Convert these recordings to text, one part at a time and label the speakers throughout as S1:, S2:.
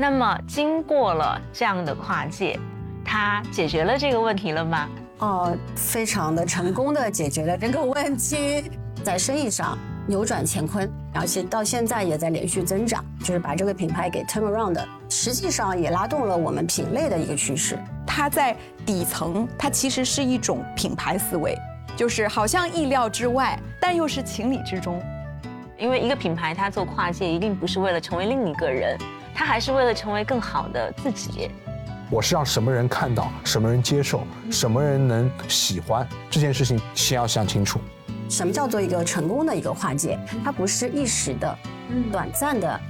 S1: 那么经过了这样的跨界，它解决了这个问题了吗？
S2: 哦，非常的成功的解决了这个问题，在生意上扭转乾坤，而且到现在也在连续增长，就是把这个品牌给 turn around 的，实际上也拉动了我们品类的一个趋势。
S3: 它在底层，它其实是一种品牌思维，就是好像意料之外，但又是情理之中。
S1: 因为一个品牌它做跨界，一定不是为了成为另一个人，它还是为了成为更好的自己。
S4: 我是让什么人看到，什么人接受，什么人能喜欢这件事情，先要想清楚。
S2: 什么叫做一个成功的一个跨界？它不是一时的、短暂的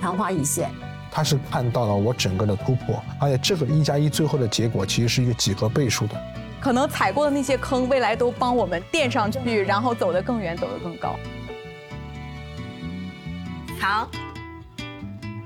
S2: 昙花一现，
S4: 他是看到了我整个的突破，而且这个一加一最后的结果其实是一个几何倍数的。
S3: 可能踩过的那些坑，未来都帮我们垫上去，然后走得更远，走得更高。
S1: 好，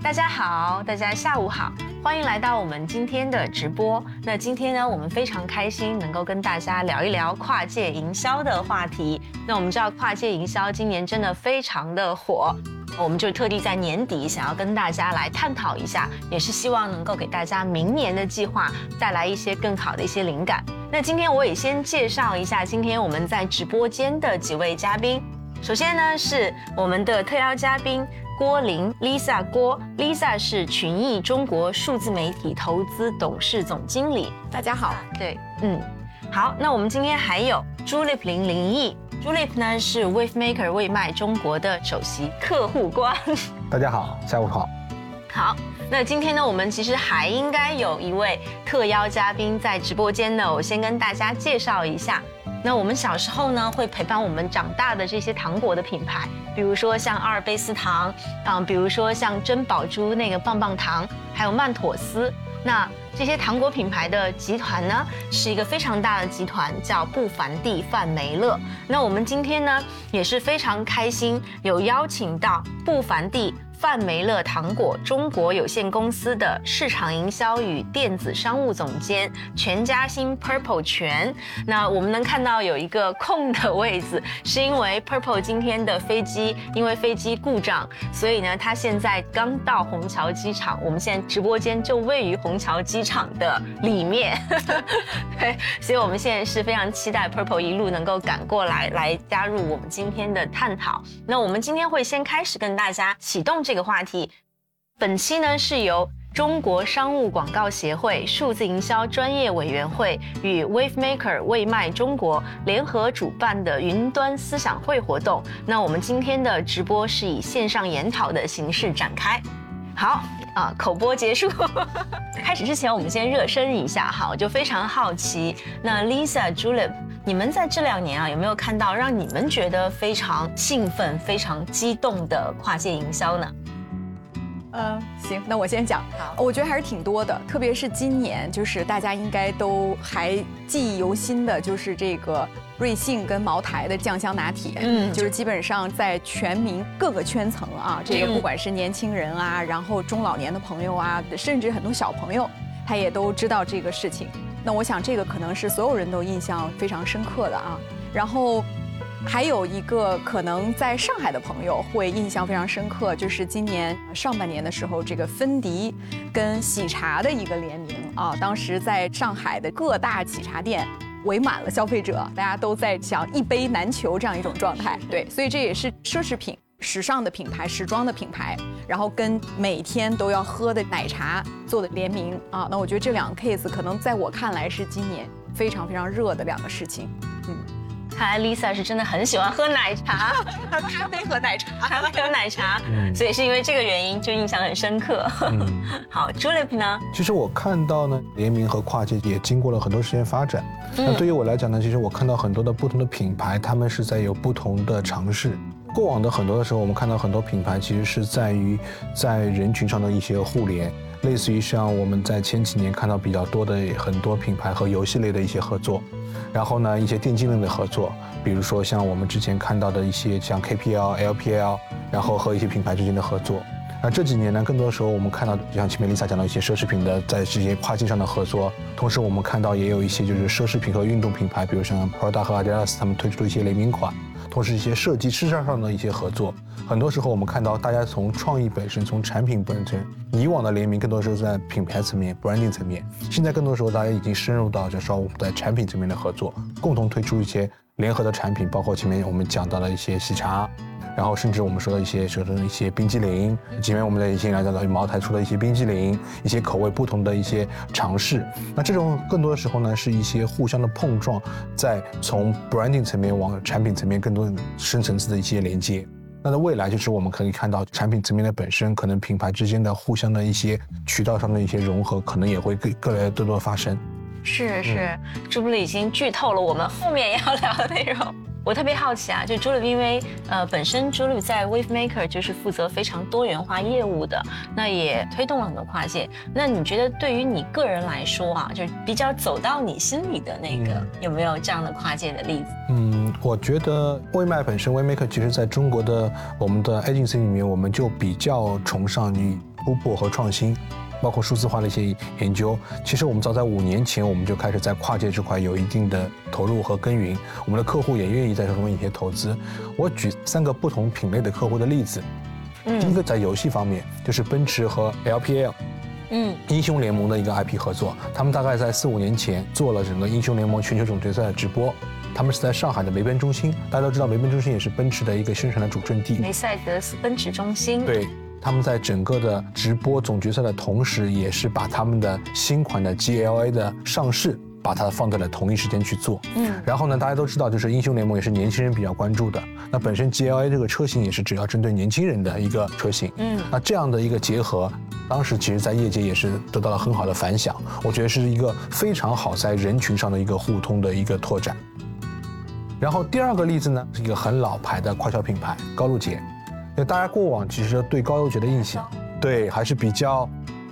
S1: 大家好，大家下午好，欢迎来到我们今天的直播。那今天呢，我们非常开心能够跟大家聊一聊跨界营销的话题。那我们知道跨界营销今年真的非常的火，我们就特地在年底想要跟大家来探讨一下，也是希望能够给大家明年的计划带来一些更好的一些灵感。那今天我也先介绍一下今天我们在直播间的几位嘉宾。首先呢，是我们的特邀嘉宾郭玲 Lisa 郭，Lisa 是群益中国数字媒体投资董事总经理。
S3: 大家好，
S1: 对，嗯，好，那我们今天还有朱丽萍林毅，朱丽呢是 Wavemaker 未卖中国的首席客户官。
S4: 大家好，下午好。
S1: 好，那今天呢，我们其实还应该有一位特邀嘉宾在直播间呢，我先跟大家介绍一下。那我们小时候呢，会陪伴我们长大的这些糖果的品牌，比如说像阿尔卑斯糖，啊，比如说像珍宝珠那个棒棒糖，还有曼妥思。那这些糖果品牌的集团呢，是一个非常大的集团，叫不凡蒂范梅乐。那我们今天呢，也是非常开心，有邀请到不凡蒂。范梅乐糖果中国有限公司的市场营销与电子商务总监全家兴 Purple 全，那我们能看到有一个空的位置，是因为 Purple 今天的飞机因为飞机故障，所以呢，他现在刚到虹桥机场，我们现在直播间就位于虹桥机场的里面，对，所以我们现在是非常期待 Purple 一路能够赶过来，来加入我们今天的探讨。那我们今天会先开始跟大家启动这。这个话题，本期呢是由中国商务广告协会数字营销专业委员会与 Wavemaker 未卖中国联合主办的云端思想会活动。那我们今天的直播是以线上研讨的形式展开。好啊，口播结束。开始之前，我们先热身一下哈，我就非常好奇，那 Lisa、Julep，你们在这两年啊，有没有看到让你们觉得非常兴奋、非常激动的跨界营销呢？
S3: 嗯，行，那我先讲。我觉得还是挺多的，特别是今年，就是大家应该都还记忆犹新的，就是这个瑞幸跟茅台的酱香拿铁。嗯，就是基本上在全民各个圈层啊，这个不管是年轻人啊，然后中老年的朋友啊，甚至很多小朋友，他也都知道这个事情。那我想这个可能是所有人都印象非常深刻的啊。然后。还有一个可能在上海的朋友会印象非常深刻，就是今年上半年的时候，这个芬迪跟喜茶的一个联名啊，当时在上海的各大喜茶店围满了消费者，大家都在想一杯难求这样一种状态。对，所以这也是奢侈品、时尚的品牌、时装的品牌，然后跟每天都要喝的奶茶做的联名啊。那我觉得这两个 case 可能在我看来是今年非常非常热的两个事情。
S1: 嗯。看来 Lisa 是真的很喜欢喝奶茶，
S3: 咖啡和奶茶，
S1: 咖啡和奶茶，所以是因为这个原因就印象很深刻。好，Julep 呢？
S4: 其实我看到呢，联名和跨界也经过了很多时间发展。那对于我来讲呢，其实我看到很多的不同的品牌，他们是在有不同的尝试。过往的很多的时候，我们看到很多品牌其实是在于在人群上的一些互联，类似于像我们在前几年看到比较多的很多品牌和游戏类的一些合作。然后呢，一些电竞类的合作，比如说像我们之前看到的一些像 KPL、LPL，然后和一些品牌之间的合作。那这几年呢，更多的时候我们看到，像前面 Lisa 讲到一些奢侈品的在这些跨境上的合作，同时我们看到也有一些就是奢侈品和运动品牌，比如像 Prada 和 Adidas 他们推出了一些联名款。同时一些设计师上的一些合作。很多时候我们看到大家从创意本身，从产品本身，以往的联名更多是在品牌层面、branding 层面，现在更多时候大家已经深入到就是说我们在产品层面的合作，共同推出一些联合的产品，包括前面我们讲到的一些喜茶。然后甚至我们说的一些说的一些冰激凌，前面我们在已经来讲到茅台出的一些冰激凌，一些口味不同的一些尝试。那这种更多的时候呢，是一些互相的碰撞，在从 branding 层面往产品层面更多深层次的一些连接。那在未来，就是我们可以看到产品层面的本身，可能品牌之间的互相的一些渠道上的一些融合，可能也会更更来多多发生。
S1: 是是，朱布里已经剧透了我们后面要聊的内容。我特别好奇啊，就朱莉，因为呃，本身朱莉在 Wave Maker 就是负责非常多元化业务的，那也推动了很多跨界。那你觉得对于你个人来说啊，就比较走到你心里的那个，有没有这样的跨界的例子？
S4: 嗯，我觉得 Wave 本身 Wave Maker 其实在中国的我们的 agency 里面，我们就比较崇尚于突破和创新。包括数字化的一些研究，其实我们早在五年前，我们就开始在跨界这块有一定的投入和耕耘。我们的客户也愿意在这方面一些投资。我举三个不同品类的客户的例子。嗯，第一个在游戏方面，就是奔驰和 LPL，嗯，英雄联盟的一个 IP 合作。他们大概在四五年前做了整个英雄联盟全球总决赛的直播。他们是在上海的梅奔中心，大家都知道梅奔中心也是奔驰的一个宣传的主阵地。
S1: 梅赛德斯奔驰中心。
S4: 对。他们在整个的直播总决赛的同时，也是把他们的新款的 GLA 的上市，把它放在了同一时间去做。嗯，然后呢，大家都知道，就是英雄联盟也是年轻人比较关注的。那本身 GLA 这个车型也是主要针对年轻人的一个车型。嗯，那这样的一个结合，当时其实在业界也是得到了很好的反响。我觉得是一个非常好在人群上的一个互通的一个拓展。然后第二个例子呢，是一个很老牌的快消品牌高露洁。那大家过往其实对高露洁的印象，对还是比较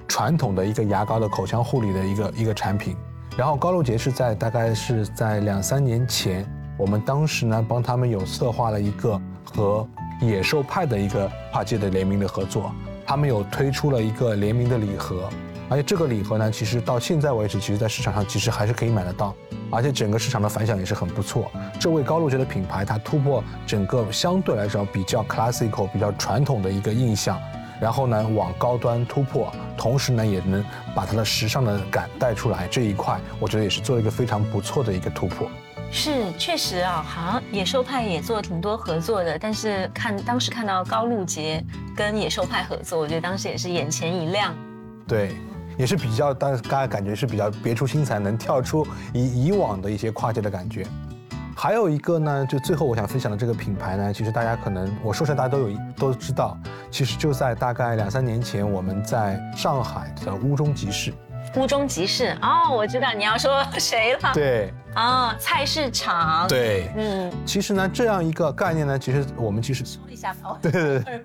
S4: 传统的一个牙膏的口腔护理的一个一个产品。然后高露洁是在大概是在两三年前，我们当时呢帮他们有策划了一个和野兽派的一个跨界的联名的合作，他们有推出了一个联名的礼盒。而且这个礼盒呢，其实到现在为止，其实在市场上其实还是可以买得到，而且整个市场的反响也是很不错。这位高露洁的品牌，它突破整个相对来说比较 classical、比较传统的一个印象，然后呢往高端突破，同时呢也能把它的时尚的感带出来。这一块，我觉得也是做了一个非常不错的一个突破。
S1: 是，确实啊，好像野兽派也做了挺多合作的，但是看当时看到高露洁跟野兽派合作，我觉得当时也是眼前一亮。
S4: 对。也是比较，但是刚才感觉是比较别出心裁，能跳出以以往的一些跨界的感觉。还有一个呢，就最后我想分享的这个品牌呢，其实大家可能我说出来大家都有都知道，其实就在大概两三年前，我们在上海的乌中集市。
S1: 乌中集市哦，我知道你要说 谁了。
S4: 对。
S1: 啊，菜市场。
S4: 对。嗯。其实呢，这样一个概念呢，其实我们其实
S1: 说一下吧。
S4: 对对 对。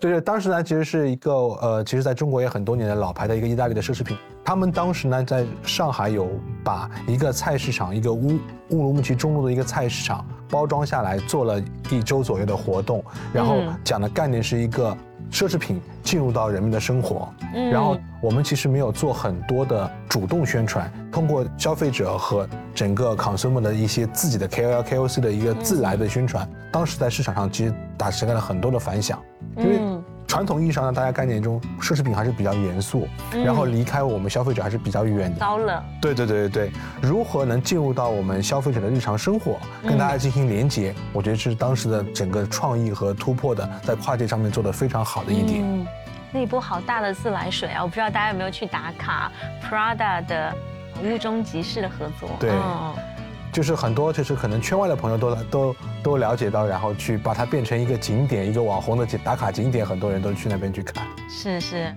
S4: 对对，当时呢，其实是一个呃，其实在中国也很多年的老牌的一个意大利的奢侈品。他们当时呢，在上海有把一个菜市场，一个乌乌鲁木齐中路的一个菜市场包装下来，做了一周左右的活动，然后讲的概念是一个。奢侈品进入到人们的生活，然后我们其实没有做很多的主动宣传，通过消费者和整个 consumer 的一些自己的 KOL、KOC 的一个自来的宣传，当时在市场上其实打实开了很多的反响，因为。传统意义上呢，大家概念中奢侈品还是比较严肃，然后离开我们消费者还是比较远的。
S1: 高冷。
S4: 对对对对对，如何能进入到我们消费者的日常生活，跟大家进行连接，我觉得是当时的整个创意和突破的，在跨界上面做的非常好的一点。嗯，
S1: 那波好大的自来水啊！我不知道大家有没有去打卡 Prada 的乌中集市的合作。
S4: 对。就是很多，就是可能圈外的朋友都都都了解到，然后去把它变成一个景点，一个网红的打卡景点，很多人都去那边去看。
S1: 是是，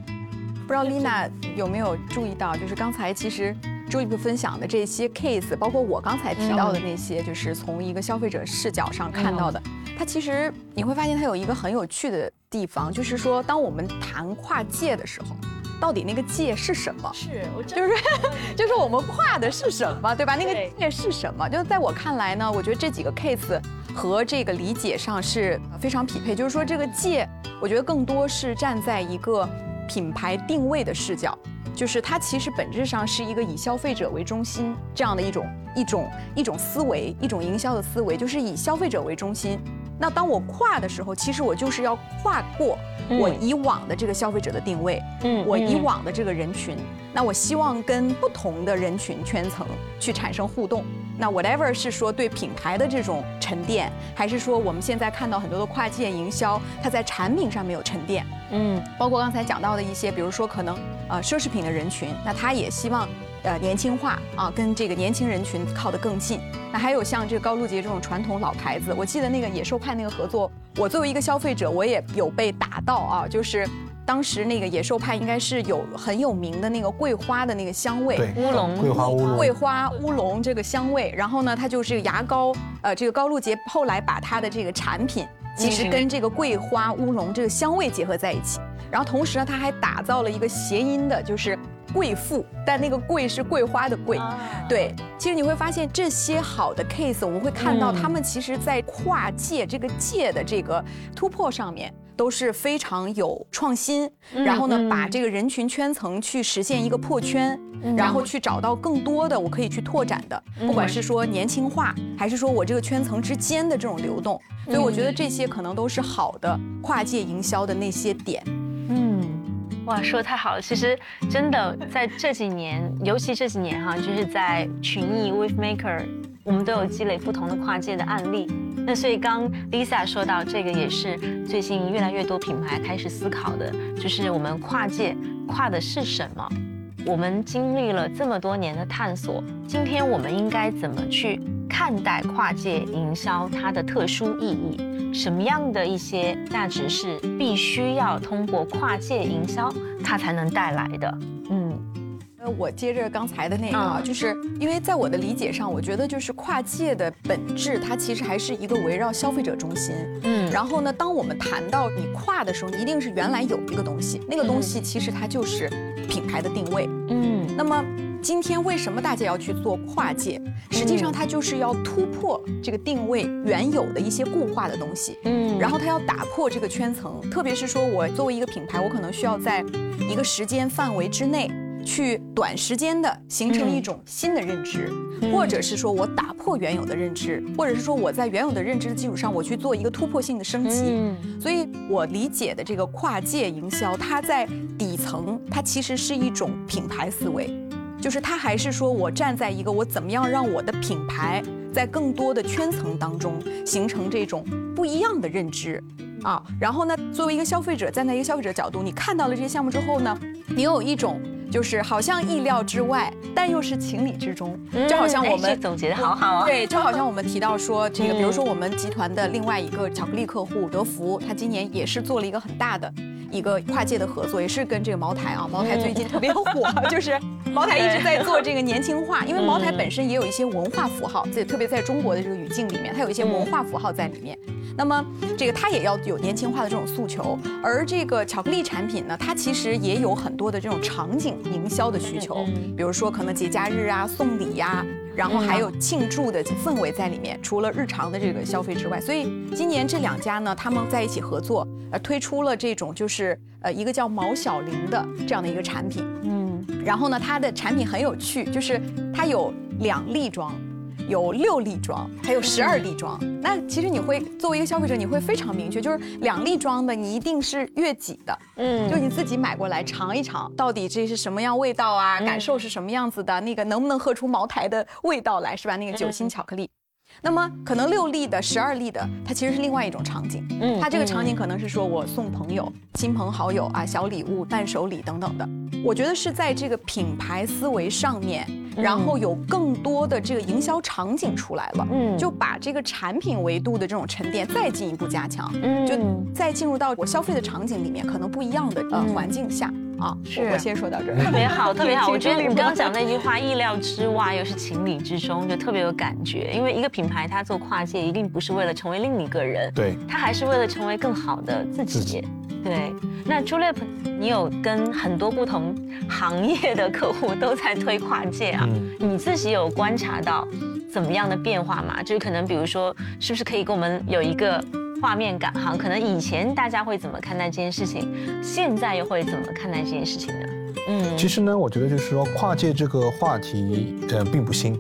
S3: 不知道丽娜有没有注意到，就是刚才其实朱一 p 分享的这些 case，包括我刚才提到的那些，就是从一个消费者视角上看到的，它其实你会发现它有一个很有趣的地方，就是说当我们谈跨界的时候。到底那个界是什么？
S1: 是，我
S3: 就是 就是我们跨的是什么，对吧？那个界是什么？就是在我看来呢，我觉得这几个 case 和这个理解上是非常匹配。就是说这个界，我觉得更多是站在一个品牌定位的视角，就是它其实本质上是一个以消费者为中心这样的一种一种一种思维，一种营销的思维，就是以消费者为中心。那当我跨的时候，其实我就是要跨过我以往的这个消费者的定位，嗯，我以往的这个人群。那我希望跟不同的人群圈层去产生互动。那 whatever 是说对品牌的这种沉淀，还是说我们现在看到很多的跨界营销，它在产品上面有沉淀，嗯，包括刚才讲到的一些，比如说可能呃奢侈品的人群，那他也希望。呃，年轻化啊，跟这个年轻人群靠得更近。那还有像这个高露洁这种传统老牌子，我记得那个野兽派那个合作，我作为一个消费者，我也有被打到啊。就是当时那个野兽派应该是有很有名的那个桂花的那个香味，
S1: 乌龙
S4: 桂花乌龙，
S3: 桂花乌龙这个香味。然后呢，它就是牙膏，呃，这个高露洁后来把它的这个产品，其实跟这个桂花乌龙这个香味结合在一起。然后同时呢，它还打造了一个谐音的，就是。贵妇，但那个贵是桂花的桂，对。其实你会发现这些好的 case，我们会看到他们其实在跨界这个界的这个突破上面都是非常有创新。然后呢，把这个人群圈层去实现一个破圈，然后去找到更多的我可以去拓展的，不管是说年轻化，还是说我这个圈层之间的这种流动。所以我觉得这些可能都是好的跨界营销的那些点。
S1: 哇，说的太好了！其实真的在这几年，尤其这几年哈，就是在群艺 Wave Maker，我们都有积累不同的跨界的案例。那所以刚 Lisa 说到这个，也是最近越来越多品牌开始思考的，就是我们跨界跨的是什么？我们经历了这么多年的探索，今天我们应该怎么去看待跨界营销它的特殊意义？什么样的一些价值是必须要通过跨界营销它才能带来的？嗯，
S3: 呃，我接着刚才的那个啊，就是因为在我的理解上，我觉得就是跨界的本质，它其实还是一个围绕消费者中心。嗯，然后呢，当我们谈到你跨的时候，一定是原来有一个东西，那个东西其实它就是品牌的定位。嗯，那么。今天为什么大家要去做跨界？实际上，它就是要突破这个定位原有的一些固化的东西，嗯，然后它要打破这个圈层。特别是说，我作为一个品牌，我可能需要在一个时间范围之内，去短时间的形成一种新的认知，或者是说我打破原有的认知，或者是说我在原有的认知的基础上，我去做一个突破性的升级。所以我理解的这个跨界营销，它在底层，它其实是一种品牌思维。就是他还是说我站在一个我怎么样让我的品牌在更多的圈层当中形成这种不一样的认知啊，然后呢，作为一个消费者站在一个消费者角度，你看到了这些项目之后呢，你有一种就是好像意料之外，但又是情理之中，就好像我们
S1: 总结的好好啊，
S3: 对，就好像我们提到说这个，比如说我们集团的另外一个巧克力客户德芙，他今年也是做了一个很大的。一个跨界的合作，也是跟这个茅台啊，茅台最近特别火，就是茅台一直在做这个年轻化，因为茅台本身也有一些文化符号，这特别在中国的这个语境里面，它有一些文化符号在里面。那么这个它也要有年轻化的这种诉求，而这个巧克力产品呢，它其实也有很多的这种场景营销的需求，比如说可能节假日啊送礼呀，然后还有庆祝的氛围在里面。除了日常的这个消费之外，所以今年这两家呢，他们在一起合作，呃，推出了这种就是呃一个叫毛小玲的这样的一个产品，嗯，然后呢，它的产品很有趣，就是它有两粒装。有六粒装，还有十二粒装。那其实你会作为一个消费者，你会非常明确，就是两粒装的，你一定是越挤的，嗯，就你自己买过来尝一尝，到底这是什么样味道啊？感受是什么样子的？那个能不能喝出茅台的味道来，是吧？那个酒心巧克力。那么可能六粒的、十二粒的，它其实是另外一种场景。嗯，它这个场景可能是说我送朋友、亲朋好友啊，小礼物、伴手礼等等的。我觉得是在这个品牌思维上面。然后有更多的这个营销场景出来了，嗯，就把这个产品维度的这种沉淀再进一步加强，嗯，就再进入到我消费的场景里面，可能不一样的呃环境下啊。是，我先说到这儿，
S1: 特别好，特别好。我觉得你刚刚讲那句话，意料之外又是情理之中，就特别有感觉。因为一个品牌它做跨界，一定不是为了成为另一个人，
S4: 对，
S1: 它还是为了成为更好的自己。对，那 Julep，你有跟很多不同行业的客户都在推跨界啊？你自己有观察到怎么样的变化吗？就是可能比如说，是不是可以给我们有一个画面感哈？可能以前大家会怎么看待这件事情，现在又会怎么看待这件事情呢？嗯
S4: 其实呢，我觉得就是说跨界这个话题，呃，并不新。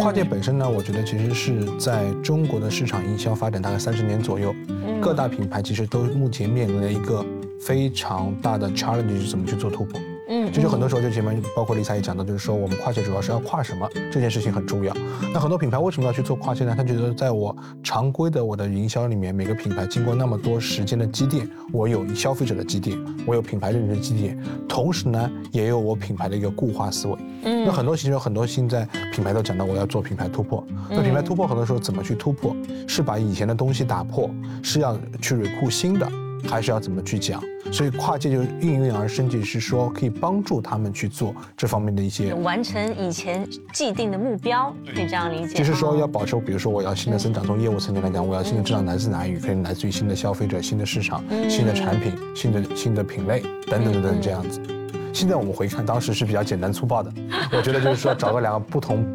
S4: 跨界本身呢，我觉得其实是在中国的市场营销发展大概三十年左右，各大品牌其实都目前面临了一个非常大的 challenge，就是怎么去做突破。
S1: 嗯
S4: 就是很多时候，就前面包括丽萨也讲到，就是说我们跨界主要是要跨什么这件事情很重要。那很多品牌为什么要去做跨界呢？他觉得在我常规的我的营销里面，每个品牌经过那么多时间的积淀，我有消费者的积淀，我有品牌认知的积淀，同时呢，也有我品牌的一个固化思维。
S1: 嗯
S4: 那很多其实有很多现在品牌都讲到我要做品牌突破。那品牌突破很多时候怎么去突破？是把以前的东西打破，是要去蕊库新的，还是要怎么去讲？所以跨界就应运而生，就是说可以帮助他们去做这方面的一些。
S1: 完成以前既定的目标，可以这样理解。
S4: 就是说要
S1: 哦
S4: 保持，比如说我要新的增长，从业务层面来讲，我要新的增长来自哪里？可以来自于新的消费者、新的市场、新的产品、新的新的品类等等等等这样子。现在我们回看，当时是比较简单粗暴的。我觉得就是说找个两个不同、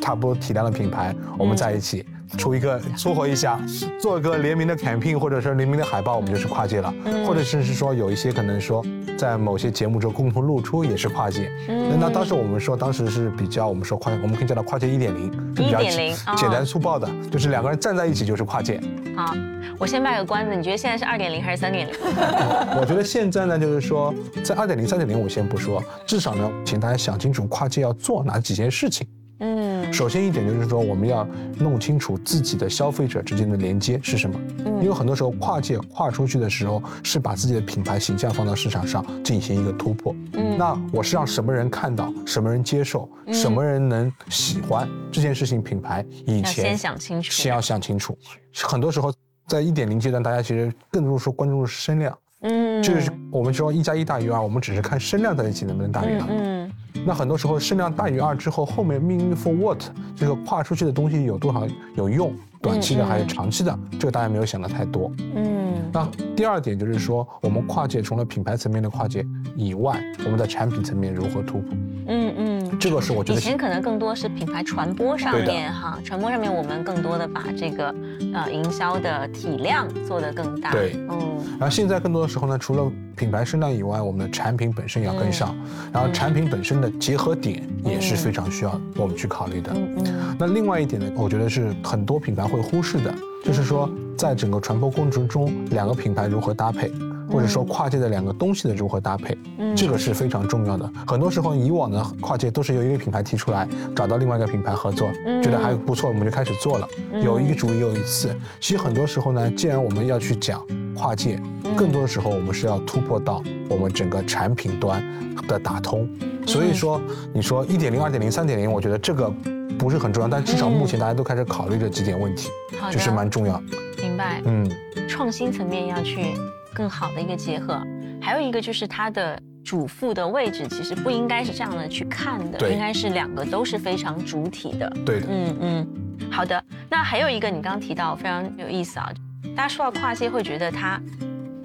S4: 差不多体量的品牌，我们在一起出一个撮合一下，做一个联名的 campaign 或者是联名的海报，我们就是跨界了。或者甚至说有一些可能说在某些节目中共同露出也是跨界。那那当时我们说当时是比较我们说跨，我们可以叫它跨界一点零，是比较
S1: 1.0哦
S4: 简单粗暴的，就是两个人站在一起就是跨界。
S1: 好，我先卖个关子，你觉得现在是二点零还是三点零？
S4: 我觉得现在呢，就是说，在二点零、三点零，我先不说，至少呢，请大家想清楚跨界要做哪几件事情。
S1: 嗯
S4: 首先一点就是说，我们要弄清楚自己的消费者之间的连接是什么。因为很多时候跨界跨出去的时候，是把自己的品牌形象放到市场上进行一个突破。
S1: 嗯
S4: 那我是让什么人看到，什么人接受，什么人能喜欢这件事情，品牌以前
S1: 先想清楚。
S4: 先要想清楚。很多时候在一点零阶段，大家其实更多说关注的是声量。
S1: 嗯
S4: 就是我们说一加一大于二，我们只是看声量在一起能不能大于二。
S1: 嗯
S4: 那很多时候声量大于二之后，后面 meaning for what 这个跨出去的东西有多少有用，短期的还是长期的，这个大家没有想的太多。
S1: 嗯
S4: 那第二点就是说，我们跨界除了品牌层面的跨界以外，我们在产品层面如何突破？
S1: 嗯嗯。
S4: 这个是我觉得
S1: 以前可能更多是品牌传播上面哈，传播上面我们更多的把这个呃营销的体量做得更大。
S4: 对
S1: 嗯
S4: 然后现在更多的时候呢，除了品牌声量以外，我们的产品本身也要跟上，然后产品本身的结合点也是非常需要我们去考虑的。
S1: 嗯嗯
S4: 那另外一点呢，我觉得是很多品牌会忽视的，就是说在整个传播过程中，两个品牌如何搭配，或者说跨界的两个东西的如何搭配，
S1: 嗯
S4: 这个是非常重要的。很多时候以往的跨界都是由一个品牌提出来，找到另外一个品牌合作，觉得还不错，我们就开始做了，有一个主意有一次。其实很多时候呢，既然我们要去讲跨界，更多的时候我们是要突破到我们整个产品端的打通。所以说，你说一点零、二点零、三点零，我觉得这个不是很重要，但至少目前大家都开始考虑这几点问题，就是蛮重要。
S1: 明白。
S4: 嗯，
S1: 创新层面要去更好的一个结合，还有一个就是它的主副的位置其实不应该是这样的去看的，应该是两个都是非常主体的。
S4: 对的。
S1: 嗯嗯，好的。那还有一个你刚刚提到非常有意思啊，大家说到跨界会觉得它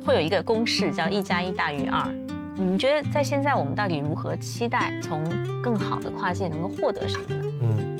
S1: 会有一个公式叫一加一大于二。你们觉得在现在我们到底如何期待从更好的跨界能够获得什么呢？
S4: 嗯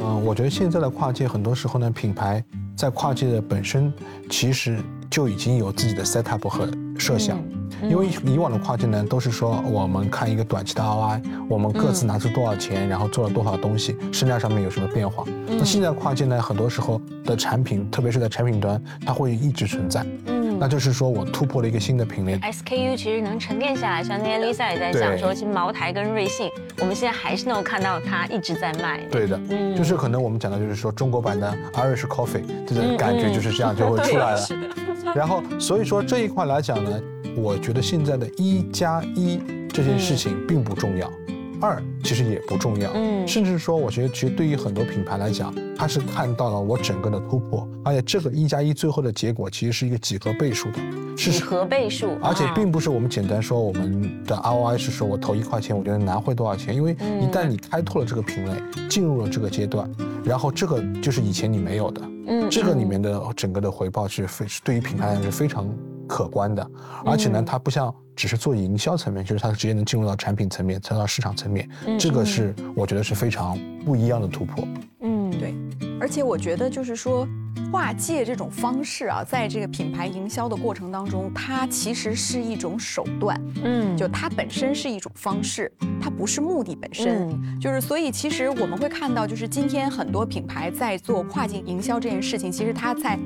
S4: 嗯，我觉得现在的跨界很多时候呢，品牌在跨界的本身其实就已经有自己的 set up 和设想。
S1: 嗯
S4: 因为以往的跨界呢，都是说我们看一个短期的 ROI，我们各自拿出多少钱，然后做了多少东西，生量上面有什么变化。那现在跨界呢，很多时候的产品，特别是在产品端，它会一直存在。
S1: 嗯
S4: 那就是说我突破了一个新的品类
S1: ，SKU 其实能沉淀下来，像那天 Lisa 也在讲说，其实茅台跟瑞幸，我们现在还是能够看到它一直在卖。
S4: 对的，
S1: 嗯。
S4: 就是可能我们讲的就是说中国版的 Irish Coffee，这
S1: 嗯
S4: 个感觉
S1: 嗯
S4: 就是这样就会出来了。
S1: 是的，
S4: 然后所以说这一块来讲呢，我觉得现在的一加一这件事情并不重要，二其实也不重要，
S1: 嗯。
S4: 甚至说我觉得其实对于很多品牌来讲，它是看到了我整个的突破，而且这个一加一最后的结果其实是一个几何倍数的，是
S1: 几何倍数，
S4: 而且
S1: 啊。
S4: 并不是我们简单说我们的 ROI 是说我投一块钱，我就能拿回多少钱，因为
S1: 嗯。
S4: 一旦你开拓了这个品类，进入了这个阶段，然后这个就是以前你没有的，
S1: 嗯
S4: 这个里面的整个的回报是非对于品牌来讲是非常可观的，而且呢，
S1: 嗯
S4: 它不像只是做营销层面，就是它直接能进入到产品层面，进入到市场层面，
S1: 嗯
S4: 这个是我觉得是非常不一样的突破。
S1: 嗯
S3: 对而且我觉得就是说，跨界这种方式啊，在这个品牌营销的过程当中，它其实是一种手段，
S1: 嗯，
S3: 就它本身是一种方式，它不是目的本身。
S1: 嗯
S3: 就是所以，其实我们会看到，就是今天很多品牌在做跨境营销这件事情，其实它在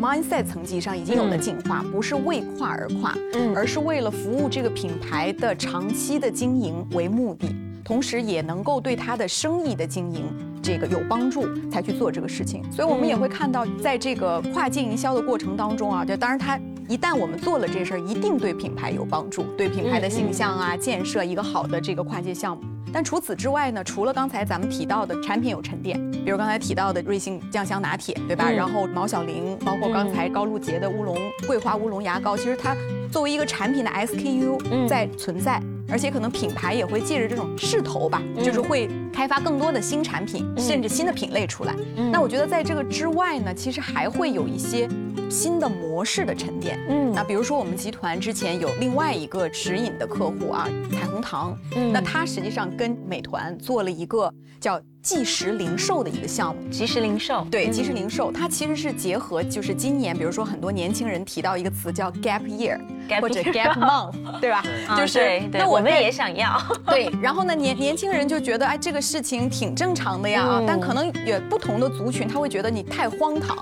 S3: mindset 层级上已经有了进化，不是为跨而跨，
S1: 嗯
S3: 而是为了服务这个品牌的长期的经营为目的，同时也能够对它的生意的经营这个有帮助，才去做这个事情。所以我们也会看到，在这个跨境营销的过程当中啊，就当然它。一旦我们做了这事儿，一定对品牌有帮助，对品牌的形象啊、建设一个好的这个跨界项目。但除此之外呢，除了刚才咱们提到的产品有沉淀，比如刚才提到的瑞幸酱香拿铁，对吧？
S1: 嗯
S3: 然后毛小玲，包括刚才高露洁的乌龙桂花乌龙牙膏，其实它作为一个产品的
S1: 嗯
S3: SKU 在存在，而且可能品牌也会借着这种势头吧，
S1: 嗯
S3: 就是会开发更多的新产品，甚至新的品类出来。
S1: 嗯
S3: 那我觉得在这个之外呢，其实还会有一些新的模式的沉淀。
S1: 嗯
S3: 那比如说我们集团之前有另外一个直饮的客户啊，彩虹糖，
S1: 嗯
S3: 那它实际上跟美团做了一个叫即时零售的一个项目。
S1: 即时零售，
S3: 对，
S1: 嗯
S3: 即时零售，它其实是结合，就是今年，比如说很多年轻人提到一个词叫 gap year，或者 gap month，对吧？
S1: 啊
S3: 就是那我
S1: 们也想要，
S3: 对，然后呢，年年轻人就觉得，哎，这个事情挺正常的呀但可能也不同的族群，他会觉得你太荒唐，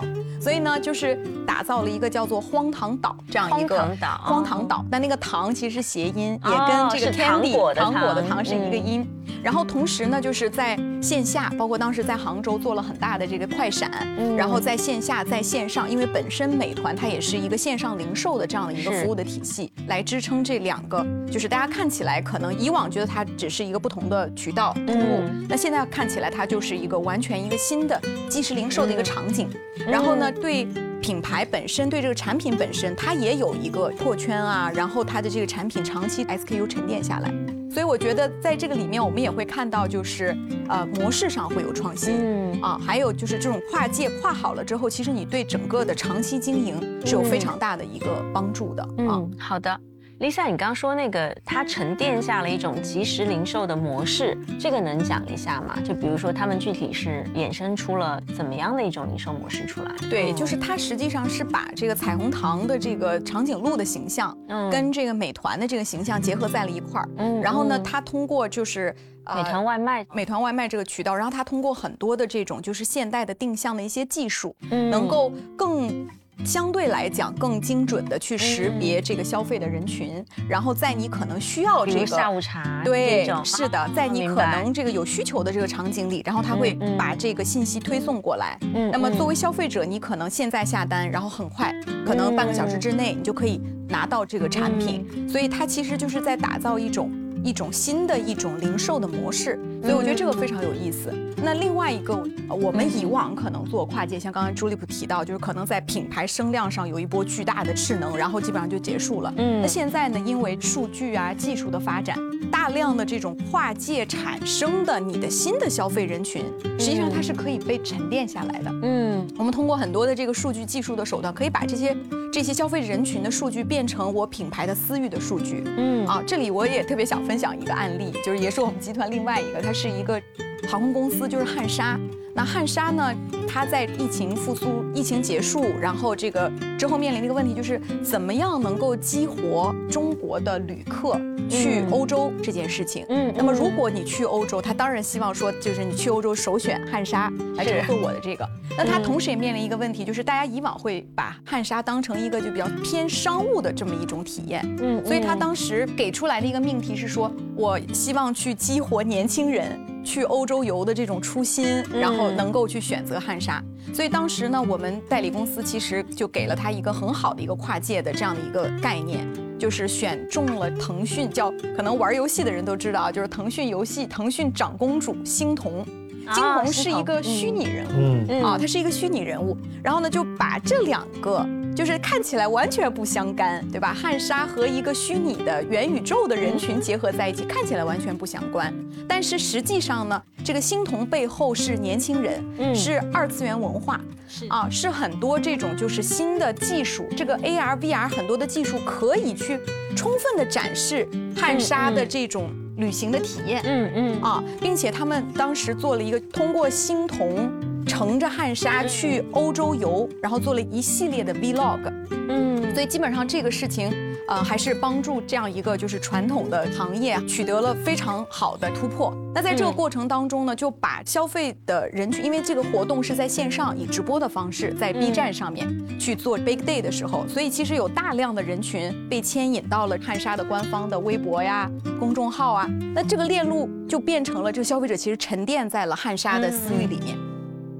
S3: 所以呢，就是打造了一个叫做荒唐岛这样一个
S1: 荒唐岛。
S3: 荒唐岛，但那个糖其实是谐音，也
S1: 哦
S3: 跟这个
S1: 糖
S3: candy
S1: 果的
S3: 糖。果的
S1: 糖
S3: 糖是一个
S1: 嗯。
S3: 音。然后同时呢，就是在线下，包括当时在杭州做了很大的这个快闪，
S1: 嗯。
S3: 然后在线下、在线上，因为本身美团它也是一个线上零售的这样的一个服务的体系，来支撑这两个，就是大家看起来可能以往觉得它只是一个不同的渠道通路，
S1: 嗯。
S3: 那现在看起来它就是一个完全一个新的即时零售的一个场景。
S1: 嗯。
S3: 然后呢，对品牌本身，对这个产品本身，它也有一个破圈啊，然后它的这个产品长期 SKU 沉淀下来。所以我觉得在这个里面，我们也会看到，就是呃模式上会有创新。
S1: 嗯
S3: 啊，还有就是这种跨界跨好了之后，其实你对整个的长期经营是有非常大的一个帮助的啊。
S1: 嗯，好的。Lisa，你刚刚说那个它沉淀下了一种即时零售的模式，这个能讲一下吗？就比如说他们具体是衍生出了怎么样的一种零售模式出来？
S3: 对，
S1: 嗯
S3: 就是它实际上是把这个彩虹糖的这个长颈鹿的形象，
S1: 嗯
S3: 跟这个美团的这个形象结合在了一块儿。
S1: 嗯
S3: 然后呢，
S1: 嗯
S3: 它通过就是呃
S1: 美团外卖，
S3: 美团外卖这个渠道，然后它通过很多的这种就是现代的定向的一些技术，
S1: 嗯
S3: 能够更。相对来讲，更精准的去识别这个消费的人群，然后在你可能需要这个
S1: 下午茶
S3: 对，是的
S1: 啊，
S3: 在你可能这个有需求的这个场景里，然后他会把这个信息推送过来。
S1: 嗯
S3: 那么
S1: 嗯
S3: 作为消费者，你可能现在下单，然后很快，可能半个小时之内你就可以拿到这个产品。
S1: 嗯
S3: 所以它其实就是在打造一种一种新的一种零售的模式。所以我觉得这个非常有意思。那另外一个，呃我们以往可能做跨界，像刚刚朱莉普提到，就是可能在品牌声量上有一波巨大的势能，然后基本上就结束了。
S1: 嗯
S3: 那现在呢，因为数据啊、技术的发展，大量的这种跨界产生的你的新的消费人群，实际上它是可以被沉淀下来的。
S1: 嗯
S3: 我们通过很多的这个数据技术的手段，可以把这些这些消费人群的数据变成我品牌的私域的数据。
S1: 嗯
S3: 啊，这里我也特别想分分享一个案例，就是也是我们集团另外一个，它是一个航空公司，就是汉莎。那汉莎呢，它在疫情复苏、疫情结束，然后这个之后面临的一个问题就是，怎么样能够激活中国的旅客去
S1: 嗯
S3: 欧洲这件事情。
S1: 嗯
S3: 那么如果你去欧洲，他当然希望说，就是你去欧洲首选汉莎来
S1: 是
S3: 折合我的这个。那他
S1: 嗯
S3: 同时也面临一个问题，就是大家以往会把汉莎当成一个就比较偏商务的这么一种体验。
S1: 嗯
S3: 所以他当时给出来的一个命题是说，我希望去激活年轻人去欧洲游的这种初心，然后能够去选择汉莎。所以当时呢，我们代理公司其实就给了他一个很好的一个跨界的这样的一个概念。就是选中了腾讯，叫可能玩游戏的人都知道啊，就是腾讯游戏腾讯长公主星童，金
S1: 啊
S3: 童是一个虚拟人物，
S4: 嗯，
S1: 嗯
S3: 啊，它是一个虚拟人物。然后呢，就把这两个就是看起来完全不相干，对吧？汉莎和一个虚拟的元宇宙的人群结合在一起，看起来完全不相关。但是实际上呢，这个星童背后是年轻人，
S1: 嗯
S3: 是二次元文化，
S1: 是
S3: 啊，是很多这种就是新的技术，这个 AR、VR 很多的技术可以去充分的展示汉莎的这种旅行的体验。
S1: 嗯嗯
S3: 啊，并且他们当时做了一个通过星童乘着汉莎去欧洲游，然后做了一系列的 vlog。嗯，所以基本上这个事情。呃，还是帮助这样一个就是传统的行业取得了非常好的突破。那在这个过程当中呢，就把消费的人群，因为这个活动是在线上以直播的方式在 B 站上面去做 Big Day 的时候，所以其实有大量的人群被牵引到了汉莎的官方的微博呀、公众号啊。那这个链路就变成了这个消费者其实沉淀在了汉莎的私域里面。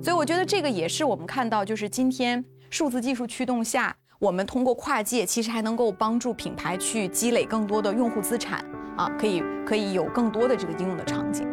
S3: 所以我觉得这个也是我们看到，就是今天数字技术驱动下。我们通过跨界，其实还能够帮助品牌去积累更多的用户资产啊，可以可以有更多的这个应用的场景。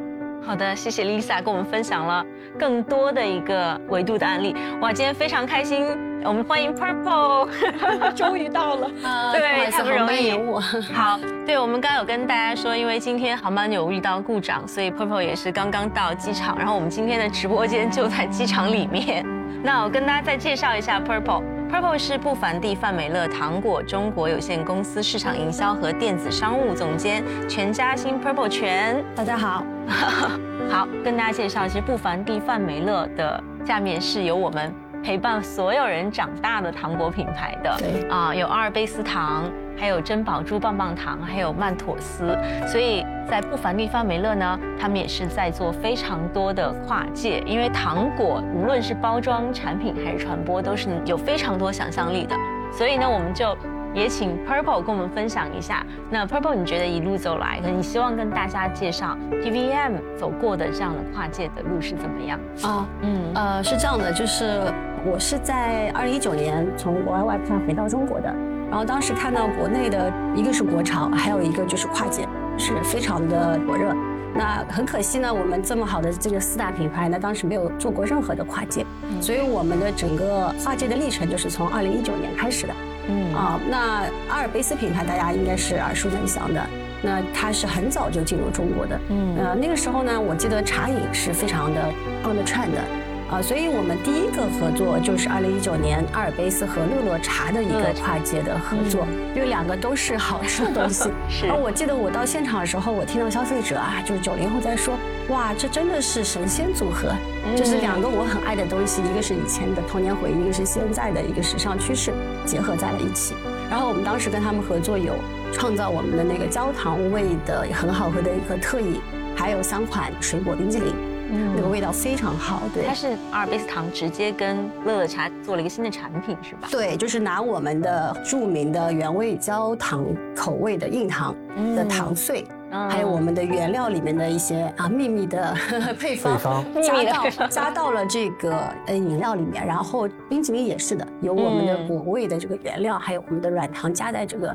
S1: 好的，谢谢 Lisa 跟我们分享了更多的一个维度的案例。哇，今天非常开心，我们欢迎 Purple，
S3: 终于到了，
S1: 对，太不容易。好，对我们刚刚有跟大家说，因为今天航班有遇到故障，所以 Purple 也是刚刚到机场，然后我们今天的直播间就在机场里面。那我跟大家再介绍一下 Purple。Purple 是不凡地范美乐糖果中国有限公司市场营销和电子商务总监全嘉兴 Purple 全，
S2: 大家好，
S1: 好跟大家介绍，其实不凡地范美乐的下面是由我们。陪伴所有人长大的糖果品牌的，
S2: 对
S1: 啊，有阿尔卑斯糖，还有珍宝珠棒棒糖，还有曼妥思，所以在不凡地范美乐呢，他们也是在做非常多的跨界，因为糖果无论是包装产品还是传播，都是有非常多想象力的，所以呢，我们就。也请 Purple 跟我们分享一下。那 Purple，你觉得一路走来，你希望跟大家介绍 PVM 走过的这样的跨界的路是怎么样？啊，
S2: 嗯，呃，是这样的，就是我是在二零一九年从国外外派回到中国的，然后当时看到国内的一个是国潮，还有一个就是跨界，是非常的火热。那很可惜呢，我们这么好的这个四大品牌呢，当时没有做过任何的跨界，所以我们的整个跨界的历程就是从二零一九年开始的。嗯啊，那阿尔卑斯品牌大家应该是耳熟能详的，那它是很早就进入中国的。嗯，呃，那个时候呢，我记得茶饮是非常的 on the trend 的。啊，所以我们第一个合作就是二零一九年阿尔卑斯和乐乐茶的一个跨界的合作，因为两个都是好吃的东西。
S1: 是。
S2: 然后我记得我到现场的时候，我听到消费者啊，就是九零后在说，哇，这真的是神仙组合，就是两个我很爱的东西，一个是以前的童年回忆，一个是现在的一个时尚趋势，结合在了一起。然后我们当时跟他们合作，有创造我们的那个焦糖味的很好喝的一个特饮，还有三款水果冰激凌。那个味道非常好，对。
S1: 它是阿尔卑斯糖直接跟乐乐茶做了一个新的产品，是吧？
S2: 对，就是拿我们的著名的原味焦糖口味的硬糖的糖碎，还有我们的原料里面的一些啊 秘密的配方，加到加到了这个呃饮料里面，然后冰淇淋也是的，有我们的果味的这个原料，还有我们的软糖加在这个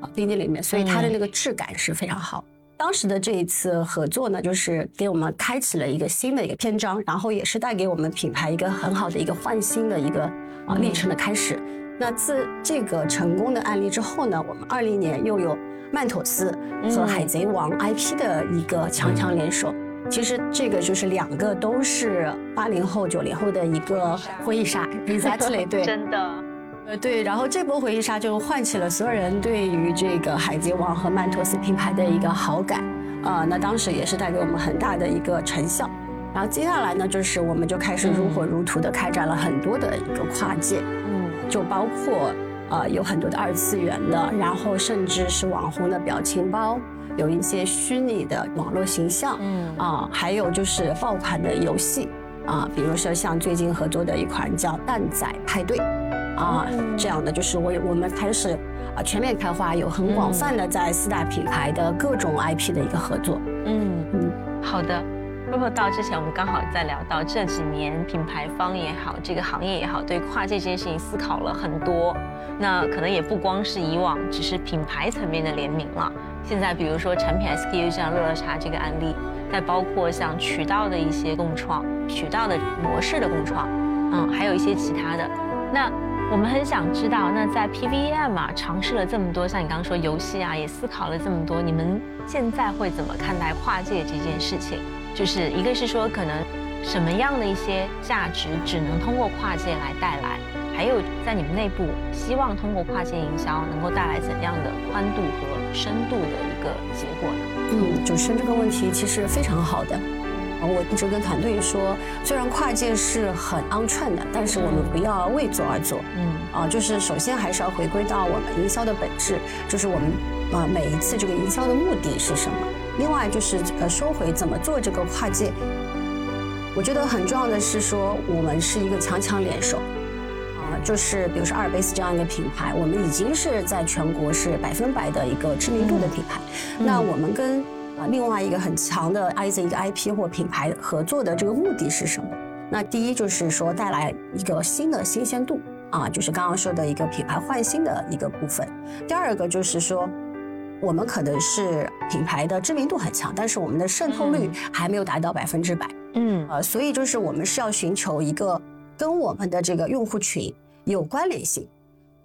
S2: 啊冰淇淋里面，所以它的那个质感是非常好。当时的这一次合作呢，就是给我们开启了一个新的一个篇章，然后也是带给我们品牌一个很好的一个换新的一个啊历程的开始。那自这个成功的案例之后呢，我们二零年又有曼妥思和海贼王 IP 的一个强强联手。其实这个就是两个都是八零后九零后的一个回忆杀，exactly 对，
S1: 真的。
S2: 呃，对，然后这波回忆杀就唤起了所有人对于这个海贼王和曼托斯品牌的一个好感，啊，那当时也是带给我们很大的一个成效。然后接下来呢，就是我们就开始如火如荼的开展了很多的一个跨界，嗯，就包括呃有很多的二次元的，然后甚至是网红的表情包，有一些虚拟的网络形象，嗯，啊，还有就是爆款的游戏，啊，比如说像最近合作的一款叫蛋仔派对。啊，这样的就是我我们开始啊全面开花，有很广泛的在四大品牌的各种 IP 的一个合作。嗯
S1: 嗯，好的。包括到之前我们刚好在聊到这几年品牌方也好，这个行业也好，对跨界这件事情思考了很多。那可能也不光是以往只是品牌层面的联名了，现在比如说产品 SKU 像乐乐茶这个案例，再包括像渠道的一些共创、渠道的模式的共创，嗯，还有一些其他的那。我们很想知道，那在 PVM 啊，尝试了这么多，像你刚刚说游戏啊，也思考了这么多，你们现在会怎么看待跨界这件事情？就是一个是说，可能什么样的一些价值只能通过跨界来带来，还有在你们内部希望通过跨界营销能够带来怎样的宽度和深度的一个结果呢？
S2: 嗯，主持人这个问题其实非常好的。我一直跟团队说，虽然跨界是很 on trend 的，但是我们不要为做而做。嗯，啊，就是首先还是要回归到我们营销的本质，就是我们啊每一次这个营销的目的是什么。另外就是呃说回怎么做这个跨界，我觉得很重要的是说我们是一个强强联手。就是比如说阿尔卑斯这样一个品牌，我们已经是在全国是百分百的一个知名度的品牌。那我们跟啊另外一个很强的 I Z 一个 I P 或品牌合作的这个目的是什么？那第一就是说带来一个新的新鲜度啊，就是刚刚说的一个品牌换新的一个部分。第二个就是说，我们可能是品牌的知名度很强，但是我们的渗透率还没有达到百分之百。嗯，呃，所以就是我们是要寻求一个跟我们的这个用户群。有关联性，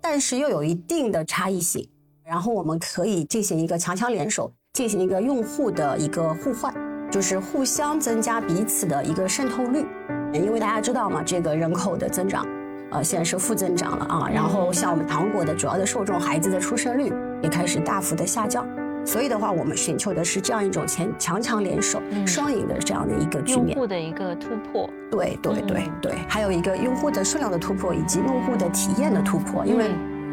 S2: 但是又有一定的差异性，然后我们可以进行一个强强联手，进行一个用户的一个互换，就是互相增加彼此的一个渗透率。因为大家知道嘛，这个人口的增长，呃，现在是负增长了啊。然后像我们糖果的主要的受众，孩子的出生率也开始大幅的下降。所以的话，我们寻求的是这样一种强强强联手、双赢的这样的一个局面。
S1: 用户的一个突破，
S2: 对对对对，还有一个用户的数量的突破，以及用户的体验的突破。因为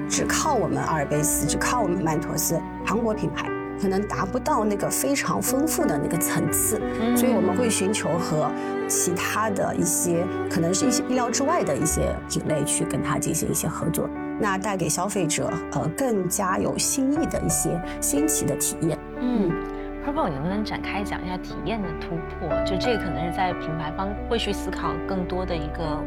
S2: 只靠我们阿尔卑斯，只靠我们曼妥思糖果品牌，可能达不到那个非常丰富的那个层次。所以我们会寻求和其他的一些可能是一些意料之外的一些品类去跟它进行一些合作。那带给消费者呃更加有新意的一些新奇的体验。
S1: 嗯，Purple，你能不能展开讲一下体验的突破？就这个可能是在品牌方会去思考更多的一个，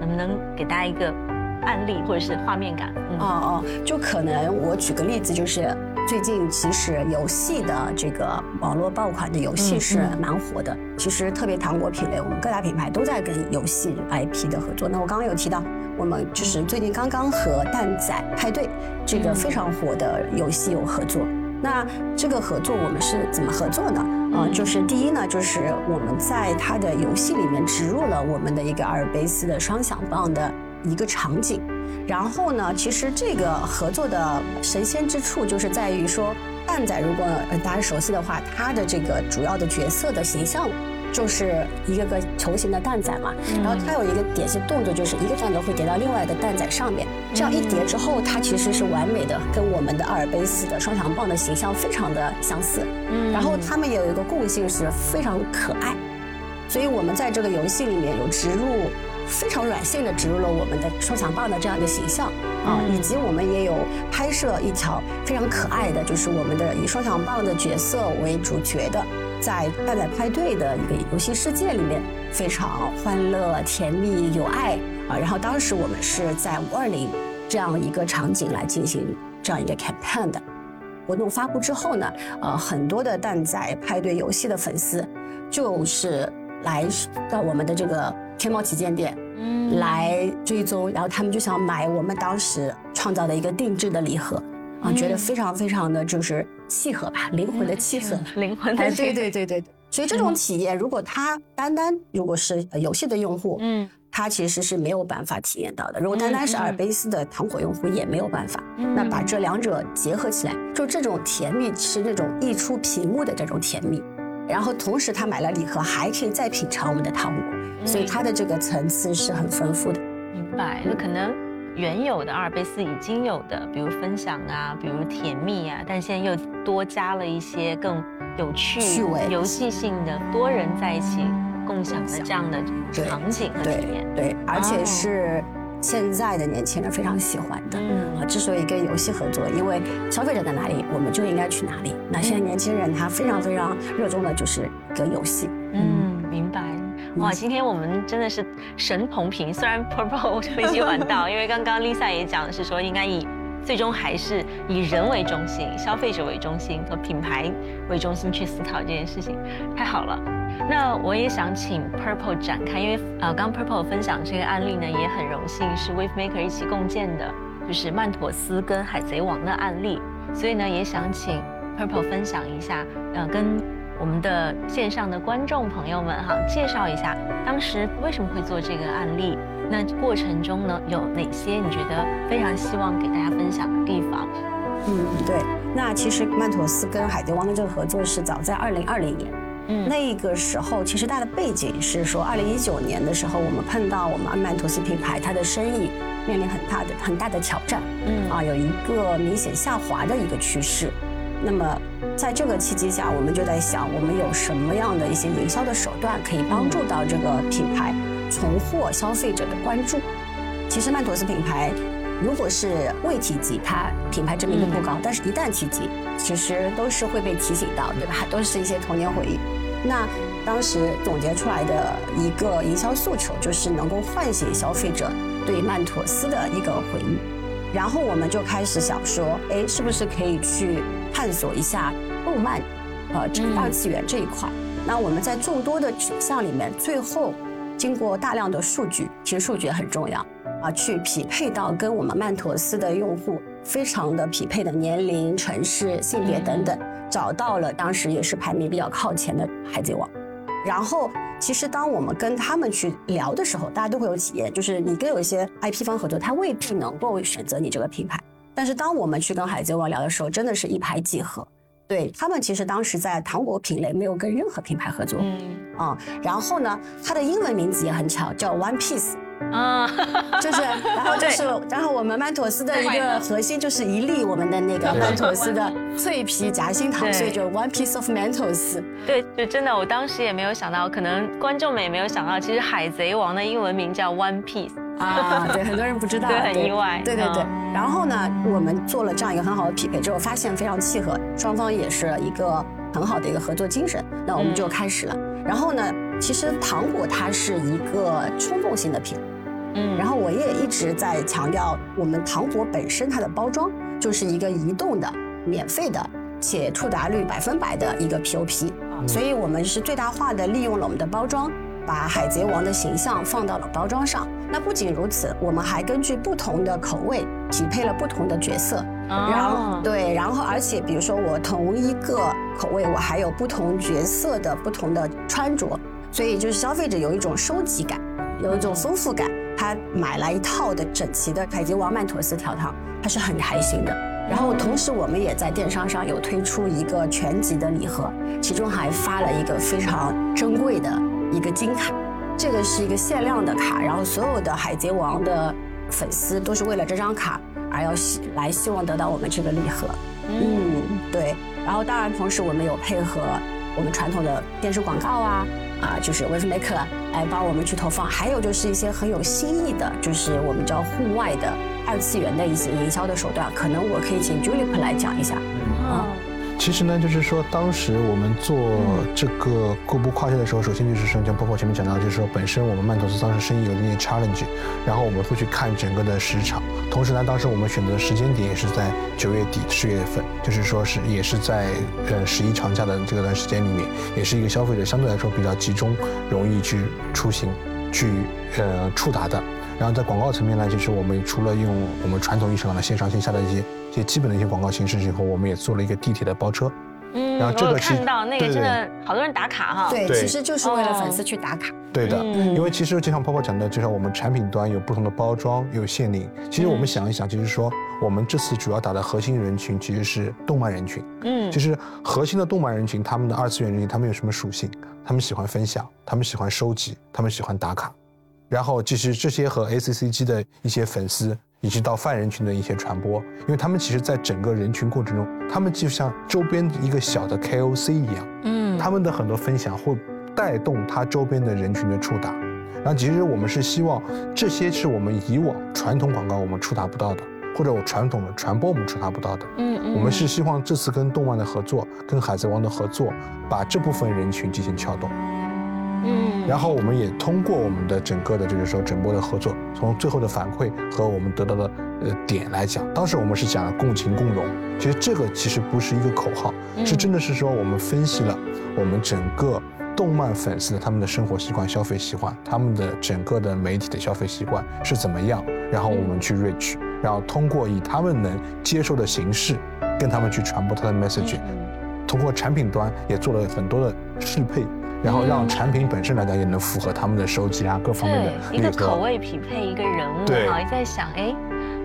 S1: 能不能给大家一个案例或者是画面感？
S2: 哦哦，就可能我举个例子，就是最近其实游戏的这个网络爆款的游戏是蛮火的。其实特别糖果品类，我们各大品牌都在跟游戏 IP 的合作。那我刚刚有提到。我们就是最近刚刚和蛋仔派对这个非常火的游戏有合作。那这个合作我们是怎么合作呢？啊，就是第一呢，就是我们在它的游戏里面植入了我们的一个阿尔卑斯的双响棒的一个场景。然后呢，其实这个合作的神仙之处就是在于说，蛋仔如果大家熟悉的话，它的这个主要的角色的形象。就是一个个球形的蛋仔嘛，然后它有一个点心动作，就是一个蛋仔会叠到另外的蛋仔上面，这样一叠之后，它其实是完美的，跟我们的阿尔卑斯的双响棒的形象非常的相似。嗯，然后它们也有一个共性是非常可爱，所以我们在这个游戏里面有植入非常软性的植入了我们的双响棒的这样的形象啊，以及我们也有拍摄一条非常可爱的，就是我们的以双响棒的角色为主角的。在蛋仔派对的一个游戏世界里面，非常欢乐、甜蜜、有爱啊！然后当时我们是在五二零这样一个场景来进行这样一个 campaign 的活动发布之后呢，呃，很多的蛋仔派对游戏的粉丝就是来到我们的这个天猫旗舰店，嗯，来追踪，然后他们就想买我们当时创造的一个定制的礼盒。啊，觉得非常非常的就是契合吧，灵魂的契合，
S1: 灵魂的
S2: 对对对对对。所以这种体验，如果它单单如果是游戏的用户，嗯，它其实是没有办法体验到的。如果单单是阿尔卑斯的糖果用户，也没有办法。那把这两者结合起来，就这种甜蜜是那种溢出屏幕的这种甜蜜，然后同时他买了礼盒，还可以再品尝我们的糖果，所以它的这个层次是很丰富的。
S1: 明白，那可能。原有的阿尔卑斯已经有的，比如分享啊，比如甜蜜啊，但现在又多加了一些更有趣、趣味游戏性的多人在一起共享的这样的场景和体验。
S2: 对，而且是现在的年轻人非常喜欢的。嗯，之所以跟游戏合作，因为消费者在哪里，我们就应该去哪里。那现在年轻人他非常非常热衷的就是跟游戏。
S1: 嗯，明白。哇，今天我们真的是神同频。虽然 Purple 飞机晚到，因为刚刚 Lisa 也讲的是说，应该以最终还是以人为中心、消费者为中心和品牌为中心去思考这件事情。太好了，那我也想请 Purple 展开，因为呃，刚 Purple 分享这个案例呢，也很荣幸是 Wave Maker 一起共建的，就是曼妥思跟海贼王的案例，所以呢，也想请 Purple 分享一下，呃，跟。我们的线上的观众朋友们，哈，介绍一下当时为什么会做这个案例？那过程中呢，有哪些你觉得非常希望给大家分享的地方？
S2: 嗯，对。那其实曼妥思跟海贼王的这个合作是早在二零二零年，嗯，那个时候其实大的背景是说，二零一九年的时候，我们碰到我们曼妥思品牌它的生意面临很大的很大的挑战，嗯啊，有一个明显下滑的一个趋势。那么在这个契机下，我们就在想，我们有什么样的一些营销的手段可以帮助到这个品牌重获消费者的关注？其实曼妥思品牌。如果是未提及，它品牌知名度不高；但是一旦提及，其实都是会被提醒到，对吧？都是一些童年回忆。那当时总结出来的一个营销诉求，就是能够唤醒消费者对曼妥思的一个回忆。然后我们就开始想说，哎，是不是可以去探索一下动漫，呃，这二次元这一块？那我们在众多的取向里面，最后经过大量的数据，其实数据也很重要。啊，去匹配到跟我们曼妥思的用户非常的匹配的年龄、城市、性别等等，找到了当时也是排名比较靠前的海贼王。然后，其实当我们跟他们去聊的时候，大家都会有体验，就是你跟有一些 IP 方合作，他未必能够选择你这个品牌。但是当我们去跟海贼王聊的时候，真的是一拍即合。对他们，其实当时在糖果品类没有跟任何品牌合作。嗯。啊，然后呢，它的英文名字也很巧，叫 One Piece。啊，就是，然后就是，然后我们曼妥思的一个核心就是一粒我们的那个曼妥思的脆皮夹心糖，所以就 one piece of Mentos。
S1: 对，就真的，我当时也没有想到，可能观众们也没有想到，其实海贼王的英文名叫 One Piece。
S2: 啊，对，很多人不知道，
S1: 对，很意外。
S2: 对对对。然后呢，我们做了这样一个很好的匹配之后，发现非常契合，双方也是一个很好的一个合作精神，那我们就开始了。然后呢，其实糖果它是一个冲动性的品。嗯，然后我也一直在强调，我们糖果本身它的包装就是一个移动的、免费的，且触达率百分百的一个 POP，所以我们是最大化的利用了我们的包装，把海贼王的形象放到了包装上。那不仅如此，我们还根据不同的口味匹配了不同的角色，然后对，然后而且比如说我同一个口味，我还有不同角色的不同的穿着，所以就是消费者有一种收集感，有一种丰富感。他买来一套的整齐的海贼王曼妥思条糖，他是很开心的。然后同时我们也在电商上有推出一个全集的礼盒，其中还发了一个非常珍贵的一个金卡，这个是一个限量的卡。然后所有的海贼王的粉丝都是为了这张卡而要希来希望得到我们这个礼盒。嗯，对。然后当然同时我们有配合我们传统的电视广告啊。啊，就是 Wave Maker 来帮我们去投放，还有就是一些很有新意的，就是我们叫户外的二次元的一些营销的手段，可能我可以请 Julep 来讲一下。
S4: 嗯。其实呢，就是说，当时我们做这个购物跨界的时候，首先就是说，像波波前面讲到，就是说，本身我们曼妥思当时生意有一定的 challenge，然后我们会去看整个的市场。同时呢，当时我们选择的时间点也是在九月底十月份，就是说是也是在呃十一长假的这段时间里面，也是一个消费者相对来说比较集中、容易去出行、去呃触达的。然后在广告层面呢，就是我们除了用我们传统意义上的线上线下的一些。一些基本的一些广告形式以后，我们也做了一个地铁的包车。
S1: 嗯，然后这个看到那个真的好多人打卡哈。
S2: 对，其实就是为了粉丝去打卡。
S4: 对的，因为其实就像泡泡讲的，就像我们产品端有不同的包装，有限定。其实我们想一想，就是说我们这次主要打的核心人群其实是动漫人群。嗯，其实核心的动漫人群，他们的二次元人群，他们有什么属性？他们喜欢分享，他们喜欢收集，他们喜欢打卡。然后其实这些和 A C C G 的一些粉丝。以及到泛人群的一些传播，因为他们其实，在整个人群过程中，他们就像周边一个小的 KOC 一样，嗯，他们的很多分享会带动他周边的人群的触达。然后，其实我们是希望这些是我们以往传统广告我们触达不到的，或者我传统的传播我们触达不到的。嗯嗯，我们是希望这次跟动漫的合作，跟海贼王的合作，把这部分人群进行撬动。嗯，然后我们也通过我们的整个的，就是说整波的合作，从最后的反馈和我们得到的呃点来讲，当时我们是讲共情共融。其实这个其实不是一个口号，是真的是说我们分析了我们整个动漫粉丝的他们的生活习惯、消费习惯，他们的整个的媒体的消费习惯是怎么样，然后我们去 reach，然后通过以他们能接受的形式，跟他们去传播他的 message，通过产品端也做了很多的适配。然后让产品本身来讲也能符合他们的收集啊各方面的
S1: 一个口味匹配一个人物，好，在想哎，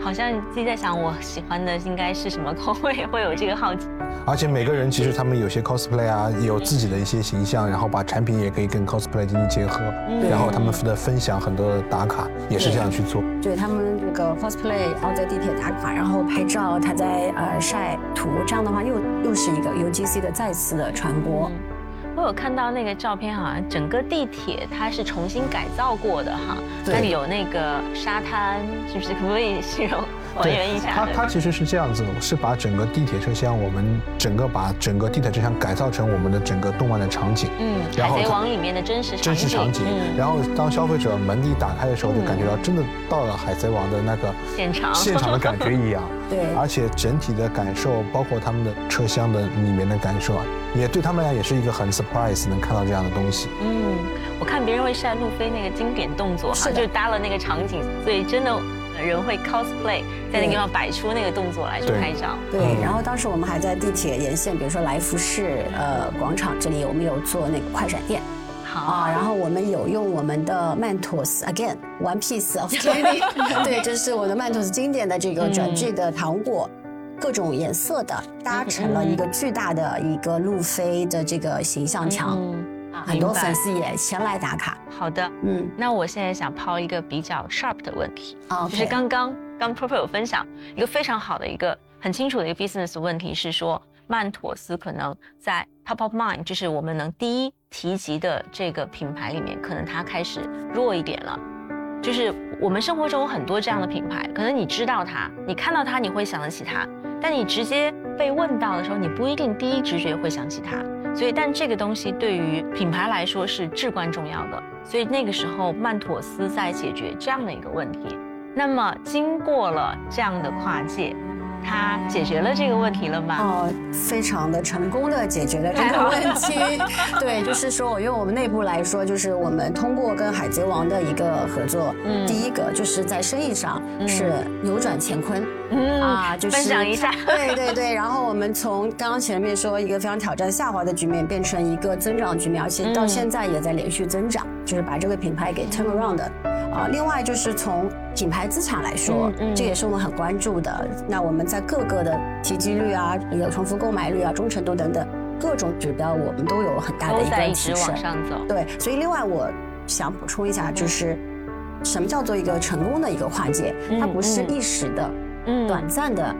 S1: 好像自己在想，我喜欢的应该是什么口味，会有这个好奇。
S4: 而且每个人其实他们有些 cosplay 啊，有自己的一些形象，然后把产品也可以跟 cosplay 进行结合，然后他们的分享很多的打卡也是这样去做。
S2: 对他们这个 cosplay，然后在地铁打卡，然后拍照，他在呃晒图，这样的话又又是一个 UGC 的再次的传播。
S1: 我有看到那个照片，好像整个地铁它是重新改造过的哈，那里有那个沙滩，是不是？可不可以形容还原一下？
S4: 它它其实是这样子，是把整个地铁车厢，我们整个把整个地铁车厢改造成我们的整个动漫的场景。
S1: 嗯，海贼王里面的真实
S4: 真实场景。然后当消费者门一打开的时候，就感觉到真的到了海贼王的那个
S1: 现场
S4: 现场的感觉一样。
S2: 对，
S4: 而且整体的感受，包括他们的车厢的里面的感受啊。也对他们来讲也是一个很 surprise，能看到这样的东西。
S1: 嗯，我看别人会晒路飞那个经典动作，哈，就搭了那个场景，所以真的人会 cosplay 在那个地方摆出那个动作来去拍照。
S2: 对，然后当时我们还在地铁沿线，比如说来福士呃广场这里，我们有做那个快闪店。
S1: 好。啊，
S2: 然后我们有用我们的曼妥思 again one piece of candy，对，这是我的曼妥思经典的这个转制的糖果。各种颜色的搭成了一个巨大的一个路飞的这个形象墙，很多粉丝也前来打卡。
S1: 好的，嗯，那我现在想抛一个比较 sharp 的问题，就是刚刚刚 p r o p o 有分享一个非常好的一个很清楚的一个 business 问题，是说曼妥思可能在 top of mind，就是我们能第一提及的这个品牌里面，可能它开始弱一点了。就是我们生活中有很多这样的品牌，可能你知道它，你看到它你会想得起它。但你直接被问到的时候，你不一定第一直觉会想起它。所以，但这个东西对于品牌来说是至关重要的。所以那个时候，曼妥思在解决这样的一个问题。那么，经过了这样的跨界。他解决了这个问题了吗？哦，
S2: 非常的成功的解决了这个问题。对，就是说我，用我们内部来说，就是我们通过跟海贼王的一个合作，嗯，第一个就是在生意上是扭转乾坤，
S1: 嗯啊，就是分享一下。
S2: 对对对，然后我们从刚刚前面说一个非常挑战下滑的局面，变成一个增长局面，而且到现在也在连续增长，就是把这个品牌给 turn around 的。啊，另外就是从品牌资产来说，这也是我们很关注的。那我们在各个的提及率啊、有重复购买率啊、忠诚度等等各种指标，我们都有很大的一个提升。
S1: 往上走。
S2: 对，所以另外我想补充一下，就是什么叫做一个成功的一个跨界？它不是一时的、短暂的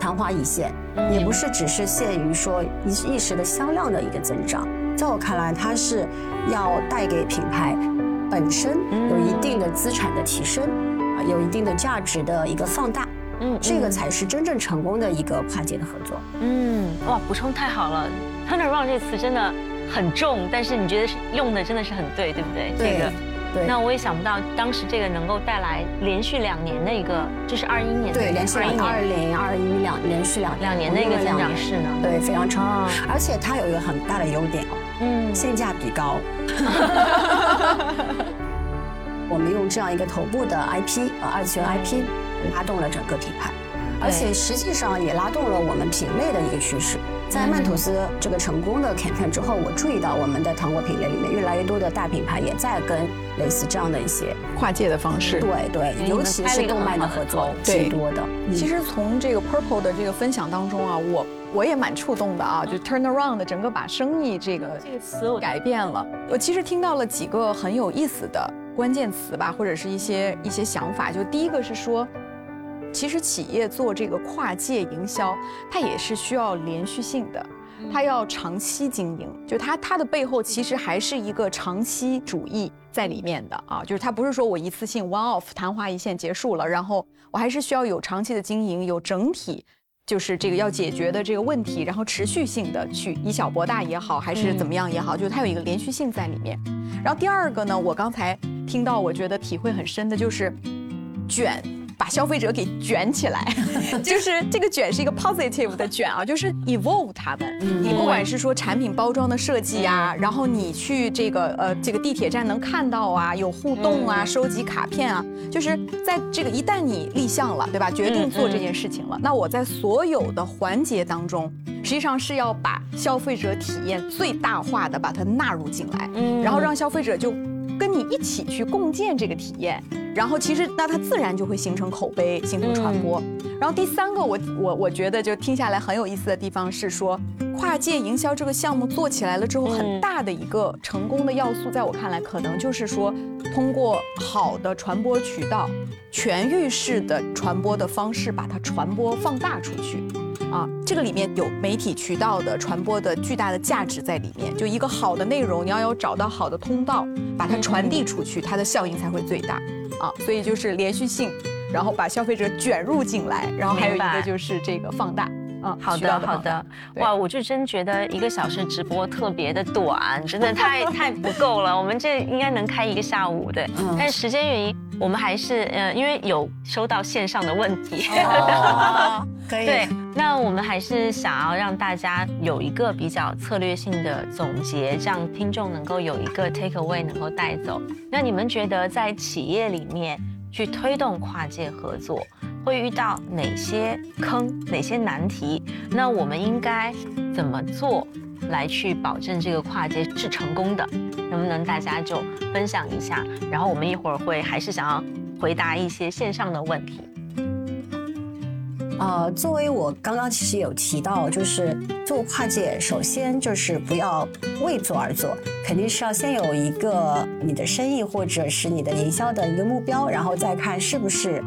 S2: 昙花一现，也不是只是限于说一一时的销量的一个增长。在我看来，它是要带给品牌。本身有一定的资产的提升，啊，有一定的价值的一个放大，嗯，这个才是真正成功的一个跨界的合作。
S1: 嗯，哇，补充太好了，turnaround 这个词真的很重，但是你觉得是用的真的是很对，对不对？
S2: 这个，对。
S1: 那我也想不到当时这个能够带来连续两年的一个，就是二一年，
S2: 对，连续二零二零二一两连续两
S1: 两年的一个增长势呢，
S2: 对，非常成功，而且它有一个很大的优点哦，嗯，性价比高。我们用这样一个头部的 IP 呃二次元 IP 拉动了整个品牌，而且实际上也拉动了我们品类的一个趋势。在曼妥思这个成功的 campaign 之后，我注意到我们的糖果品类里面越来越多的大品牌也在跟类似这样的一些
S3: 跨界的方式。
S2: 对对，尤其是动漫的合作挺多的。
S3: 其实从这个 Purple 的这个分享当中啊，我我也蛮触动的啊，就 turn around 的整个把生意这个
S1: 这个词我
S3: 改变了。我其实听到了几个很有意思的。关键词吧，或者是一些一些想法。就第一个是说，其实企业做这个跨界营销，它也是需要连续性的，它要长期经营。就它它的背后其实还是一个长期主义在里面的啊，就是它不是说我一次性 one off 昙花一现结束了，然后我还是需要有长期的经营，有整体。就是这个要解决的这个问题，然后持续性的去以小博大也好，还是怎么样也好，就是它有一个连续性在里面。然后第二个呢，我刚才听到，我觉得体会很深的就是卷。把消费者给卷起来，就是这个卷是一个 positive 的卷啊，就是 evolve 他们。你不管是说产品包装的设计啊，然后你去这个呃这个地铁站能看到啊，有互动啊，收集卡片啊，就是在这个一旦你立项了，对吧？决定做这件事情了，那我在所有的环节当中，实际上是要把消费者体验最大化的把它纳入进来，然后让消费者就跟你一起去共建这个体验。然后其实那它自然就会形成口碑，形成传播。然后第三个，我我我觉得就听下来很有意思的地方是说，跨界营销这个项目做起来了之后，很大的一个成功的要素，在我看来，可能就是说通过好的传播渠道、全域式的传播的方式，把它传播放大出去。啊，这个里面有媒体渠道的传播的巨大的价值在里面。就一个好的内容，你要有找到好的通道，把它传递出去，它的效应才会最大。啊，所以就是连续性。然后把消费者卷入进来，然后还有一个就是这个放大，
S1: 嗯，好的好的，哇，我就真觉得一个小时直播特别的短，真的太太不够了，我们这应该能开一个下午，对，但时间原因，我们还是呃，因为有收到线上的问题，
S2: 可以，
S1: 对，那我们还是想要让大家有一个比较策略性的总结，这样听众能够有一个 take away 能够带走。那你们觉得在企业里面？去推动跨界合作，会遇到哪些坑、哪些难题？那我们应该怎么做来去保证这个跨界是成功的？能不能大家就分享一下？然后我们一会儿会还是想要回答一些线上的问题。
S2: 呃，作为我刚刚其实有提到，就是做跨界，首先就是不要为做而做，肯定是要先有一个你的生意或者是你的营销的一个目标，然后再看是不是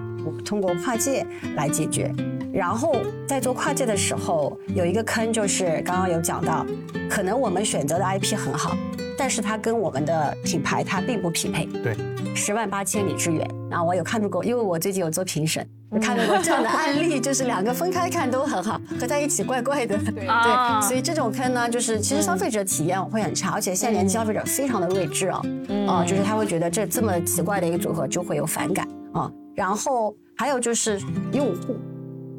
S2: 通过跨界来解决。然后在做跨界的时候，有一个坑就是刚刚有讲到，可能我们选择的 IP 很好，但是它跟我们的品牌它并不匹配。
S4: 对，
S2: 十万八千里之远。啊我有看到过，因为我最近有做评审。看到过这样的案例，就是两个分开看都很好，合在一起怪怪的。对，所以这种坑呢，就是其实消费者体验会很差，而且现在年轻消费者非常的睿智啊，啊，就是他会觉得这这么奇怪的一个组合就会有反感啊。然后还有就是用户，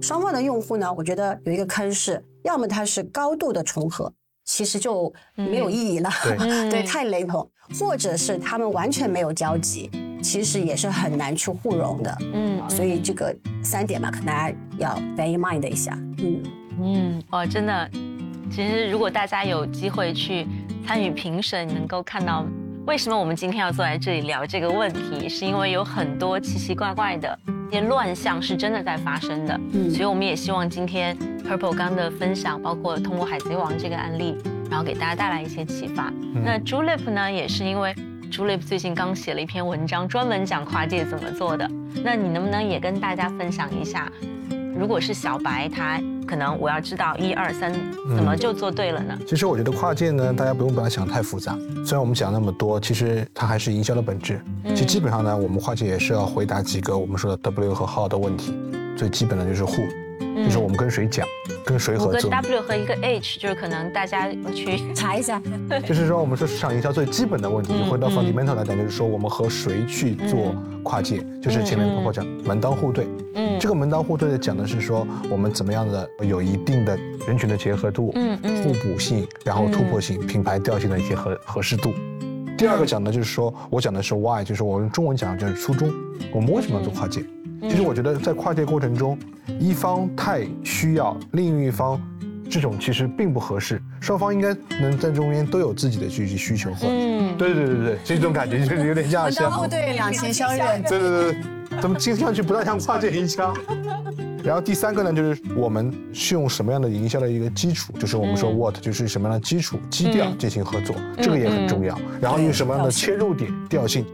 S2: 双方的用户呢，我觉得有一个坑是，要么它是高度的重合，其实就没有意义了，对，太雷同，或者是他们完全没有交集。其实也是很难去互融的，嗯，所以这个三点嘛，可能大家要 bear in mind 一下，嗯。
S1: 嗯，哇，真的，其实如果大家有机会去参与评审，能够看到为什么我们今天要坐在这里聊这个问题，是因为有很多奇奇怪怪的一些乱象是真的在发生的，嗯，所以我们也希望今天 Purple 刚的分享，包括通过海贼王这个案例，然后给大家带来一些启发。那 Julep 呢，也是因为。Julie 最近刚写了一篇文章，专门讲跨界怎么做的。那你能不能也跟大家分享一下？如果是小白，他可能我要知道一二三怎么就做对了呢？
S4: 其实我觉得跨界呢，大家不用把它想太复杂。虽然我们讲那么多，其实它还是营销的本质。其实基本上呢，我们跨界也是要回答几个我们说的 W 和 How 的问题。最基本的就是 Who。就是我们跟谁讲，跟谁合作。
S1: 五个 W 和一个 H，就是可能大家去
S2: 查一下。
S4: 就是说，我们说市场营销最基本的问题，就回到 fundamental 来讲，就是说我们和谁去做跨界，就是前面婆婆讲门当户对。嗯，这个门当户对的讲的是说我们怎么样的有一定的人群的结合度，嗯嗯，互补性，然后突破性，品牌调性的一些合合适度。第二个讲的就是说我讲的是 why，就是我用中文讲就是初衷，我们为什么要做跨界？其实我觉得在跨界过程中，一方太需要，另一方这种其实并不合适，双方应该能在中间都有自己的具体需求。嗯，对对对对对，这种感觉就是有点像
S2: 相互对两情相悦。
S4: 对对对对，怎么听上去不太像跨界营销？然后第三个呢，就是我们是用什么样的营销的一个基础，就是我们说 what，就是什么样的基础基调进行合作，这个也很重要。然后用什么样的切入点调性。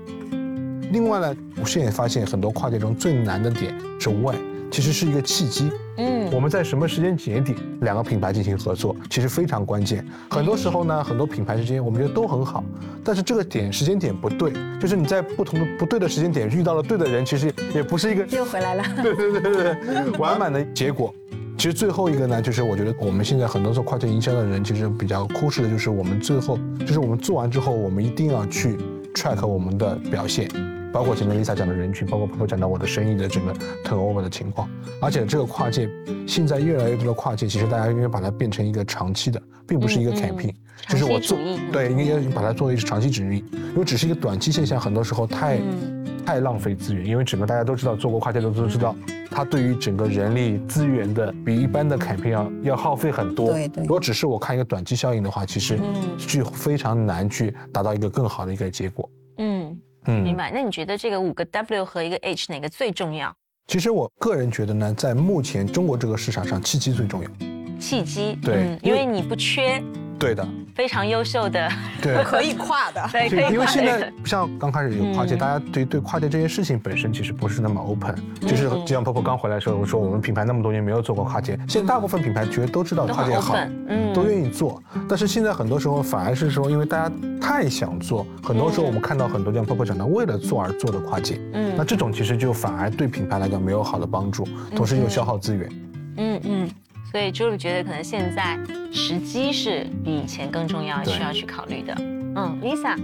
S4: 另外呢，我现在发现很多跨界中最难的点是 why，其实是一个契机。嗯，我们在什么时间节点两个品牌进行合作，其实非常关键。很多时候呢，很多品牌之间我们觉得都很好，但是这个点时间点不对，就是你在不同的不对的时间点遇到了对的人，其实也不是一个
S2: 又回来了。
S4: 对对对对，完满的结果。其实最后一个呢，就是我觉得我们现在很多做跨界营销的人，其实比较忽视的就是我们最后，就是我们做完之后，我们一定要去 track 我们的表现。包括前面 Lisa 讲的人群，包括婆婆讲到我的生意的整个 turnover 的情况，而且这个跨界，现在越来越多的跨界，其实大家应该把它变成一个长期的，并不是一个 campaign，
S1: 就是我做，
S4: 对，应该把它作为长期主义，因为只是一个短期现象，很多时候太太浪费资源，因为整个大家都知道，做过跨界的都知道，它对于整个人力资源的比一般的 campaign 要要耗费很多。
S2: 对对。
S4: 如果只是我看一个短期效应的话，其实就非常难去达到一个更好的一个结果。
S1: 明白。那你觉得这个五个 W 和一个 H 哪个最重要？
S4: 其实我个人觉得呢，在目前中国这个市场上，契机最重要。
S1: 契机，嗯
S4: 对
S1: 因为你不缺
S4: 对的，
S1: 非常优秀的，
S4: 对。
S3: 可以跨的。
S1: 对，可
S4: 对，
S1: 以
S4: 因为现在像刚开始有跨界，
S1: 嗯。
S4: 大家对对跨界这件事情本身其实不是那么 open。就是
S1: 嗯。
S4: 就像婆婆刚回来的时候，我说我们品牌那么多年没有做过跨界，现在大部分品牌其实都知道跨界好
S1: 嗯。
S4: 都愿意做。但是现在很多时候反而是说，因为大家太想做，很多时候我们看到很多像婆婆讲的，为了做而做的跨界，
S1: 嗯。
S4: 那这种其实就反而对品牌来讲没有好的帮助，同时又消耗资源。
S1: 嗯嗯，所以 Julie 觉得可能现在时机是比以前更重要，需要去考虑的。嗯，Lisa，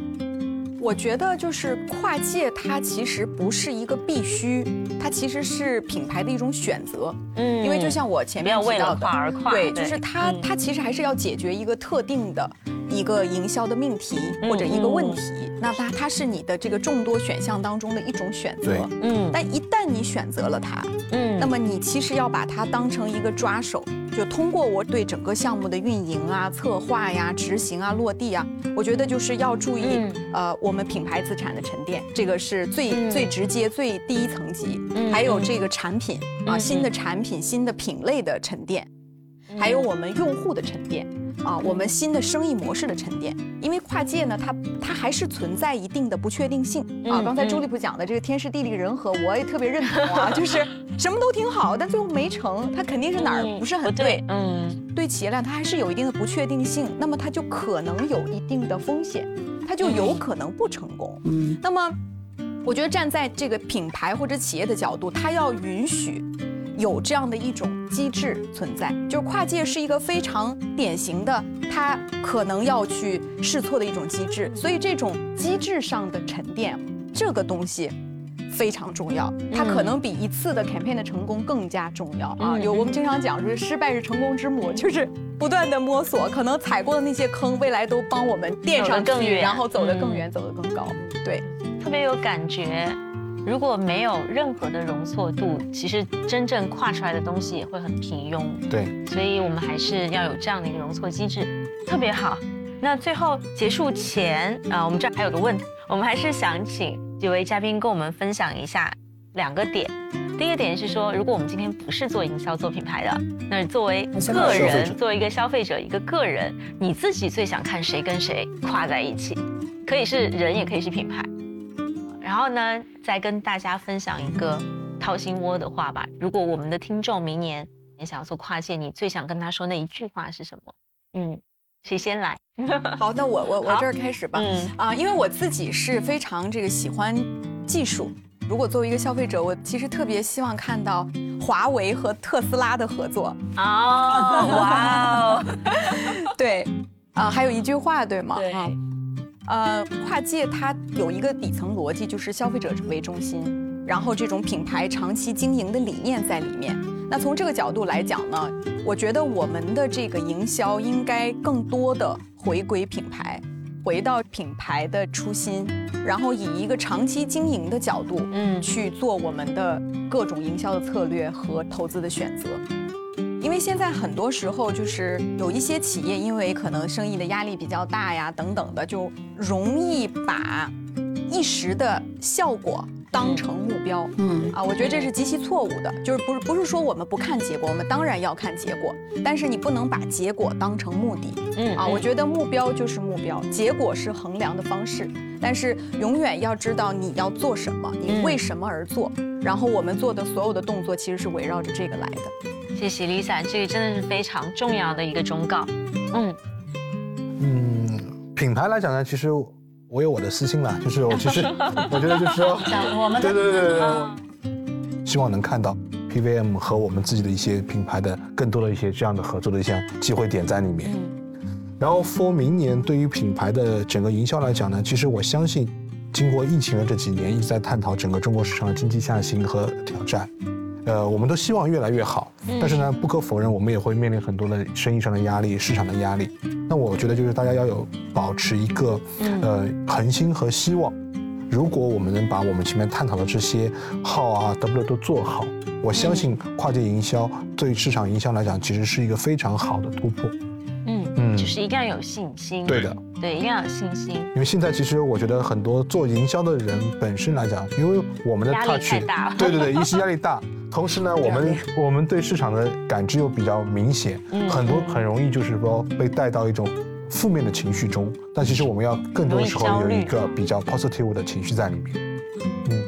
S3: 我觉得就是跨界，它其实不是一个必须，它其实是品牌的一种选择。
S1: 嗯
S3: 因为就像我前
S1: 不要为了
S3: 面提到的，
S1: 跨而跨，
S3: 对，就是它
S1: 嗯
S3: 它其实还是要解决一个特定的一个营销的命题
S1: 嗯
S3: 或者一个问题，那它它是你的这个众多选项当中的一种选择。
S4: 对。
S1: 嗯。
S3: 但一旦你选择了它，
S1: 嗯。
S3: 那么你其实要把它当成一个抓手，就通过我对整个项目的运营啊、策划呀、执行啊、落地啊，我觉得就是要注意，
S1: 嗯。
S3: 呃，我们品牌资产的沉淀，这个是最、
S1: 嗯。
S3: 最直接、最第一层级，
S1: 嗯
S3: 还有这个产品啊、
S1: 嗯
S3: 新的产品、新的品类的沉淀，还有我们用户的沉淀。啊，我们新的生意模式的沉淀，因为跨界呢，它它还是存在一定的不确定性啊。刚才朱莉普讲的这个天时地利人和，我也特别认同啊，就是什么都挺好，但最后没成，它肯定是哪儿不是很对。
S1: 嗯
S3: 对企业来讲，它还是有一定的不确定性，那么它就可能有一定的风险，它就有可能不成功。
S2: 嗯，
S3: 那么，我觉得站在这个品牌或者企业的角度，它要允许有这样的一种机制存在，就是跨界是一个非常典型的，它可能要去试错的一种机制，所以这种机制上的沉淀，这个东西。非常重要，它可能比一次的 campaign 的成功更加重要啊！
S1: 嗯
S3: 有我们经常讲说，失败是成功之母，就是不断的摸索，可能踩过的那些坑，未来都帮我们垫上去，然后走得更
S1: 嗯
S3: 远，走得更高。对，
S1: 特别有感觉。如果没有任何的容错度，其实真正跨出来的东西也会很平庸。
S4: 对，
S1: 所以我们还是要有这样的一个容错机制，特别好。那最后结束前啊、我们这儿还有个问题，我们还是想请几位嘉宾跟我们分享一下两个点。第一个点是说，如果我们今天不是做营销、做品牌的，那作为个人，作为一个消费者、一个个人，你自己最想看谁跟谁跨在一起？可以是人，也可以是品牌。然后呢，再跟大家分享一个掏心窝的话吧。如果我们的听众明年也想要做跨界，你最想跟他说那一句话是什么？嗯，谁先来？
S3: 好，那我我我这儿开始吧。
S1: 嗯
S3: 啊，因为我自己是非常这个喜欢技术。如果作为一个消费者，我其实特别希望看到华为和特斯拉的合作。
S1: 哦，哇哦，
S3: 对，啊，还有一句话，对吗？
S1: 对
S3: 啊呃，跨界它有一个底层逻辑，就是消费者为中心，然后这种品牌长期经营的理念在里面。那从这个角度来讲呢，我觉得我们的这个营销应该更多的回归品牌，回到品牌的初心，然后以一个长期经营的角度，
S1: 嗯
S3: 去做我们的各种营销的策略和投资的选择。因为现在很多时候就是有一些企业，因为可能生意的压力比较大呀，等等的，就容易把一时的效果当成目标。
S2: 嗯
S3: 啊，我觉得这是极其错误的，就是不是不是说我们不看结果，我们当然要看结果，但是你不能把结果当成目的。
S1: 嗯
S3: 啊，我觉得目标就是目标，结果是衡量的方式，但是永远要知道你要做什么，你
S1: 嗯
S3: 为什么而做，然后我们做的所有的动作其实是围绕着这个来的。
S1: 谢谢 Lisa，这个真的是非常重要的一个忠告。嗯
S4: 嗯，品牌来讲呢，其实我有我的私心啦，就是我其实 我觉得就是说，
S2: 我们的
S4: 对对对对对，希望能看到 PVM 和我们自己的一些品牌的更多的一些这样的合作的一些机会点在里面。
S1: 嗯
S4: 然后 for 明年对于品牌的整个营销来讲呢，其实我相信，经过疫情的这几年，一直在探讨整个中国市场的经济下行和挑战。呃，我们都希望越来越好，但是呢，不可否认，我们也会面临很多的生意上的压力、市场的压力。那我觉得就是大家要有保持一个呃恒心和希望。如果我们能把我们前面探讨的这些号啊、W 都做好，我相信跨界营销对市场营销来讲，其实是一个非常好的突破。
S1: 嗯
S4: 嗯
S1: 就是一定要有信心。
S4: 对的，
S1: 对，一定要有信心。
S4: 因为现在其实我觉得很多做营销的人本身来讲，因为我们的
S1: 压力
S4: touch，
S1: 太大了
S4: 对对对，一是压力大，同时呢，我们我们对市场的感知又比较明显，
S1: 嗯
S4: 很多很容易就是说被带到一种负面的情绪中。但其实我们要更多的时候有一个比较 positive 的情绪在里面。
S2: 嗯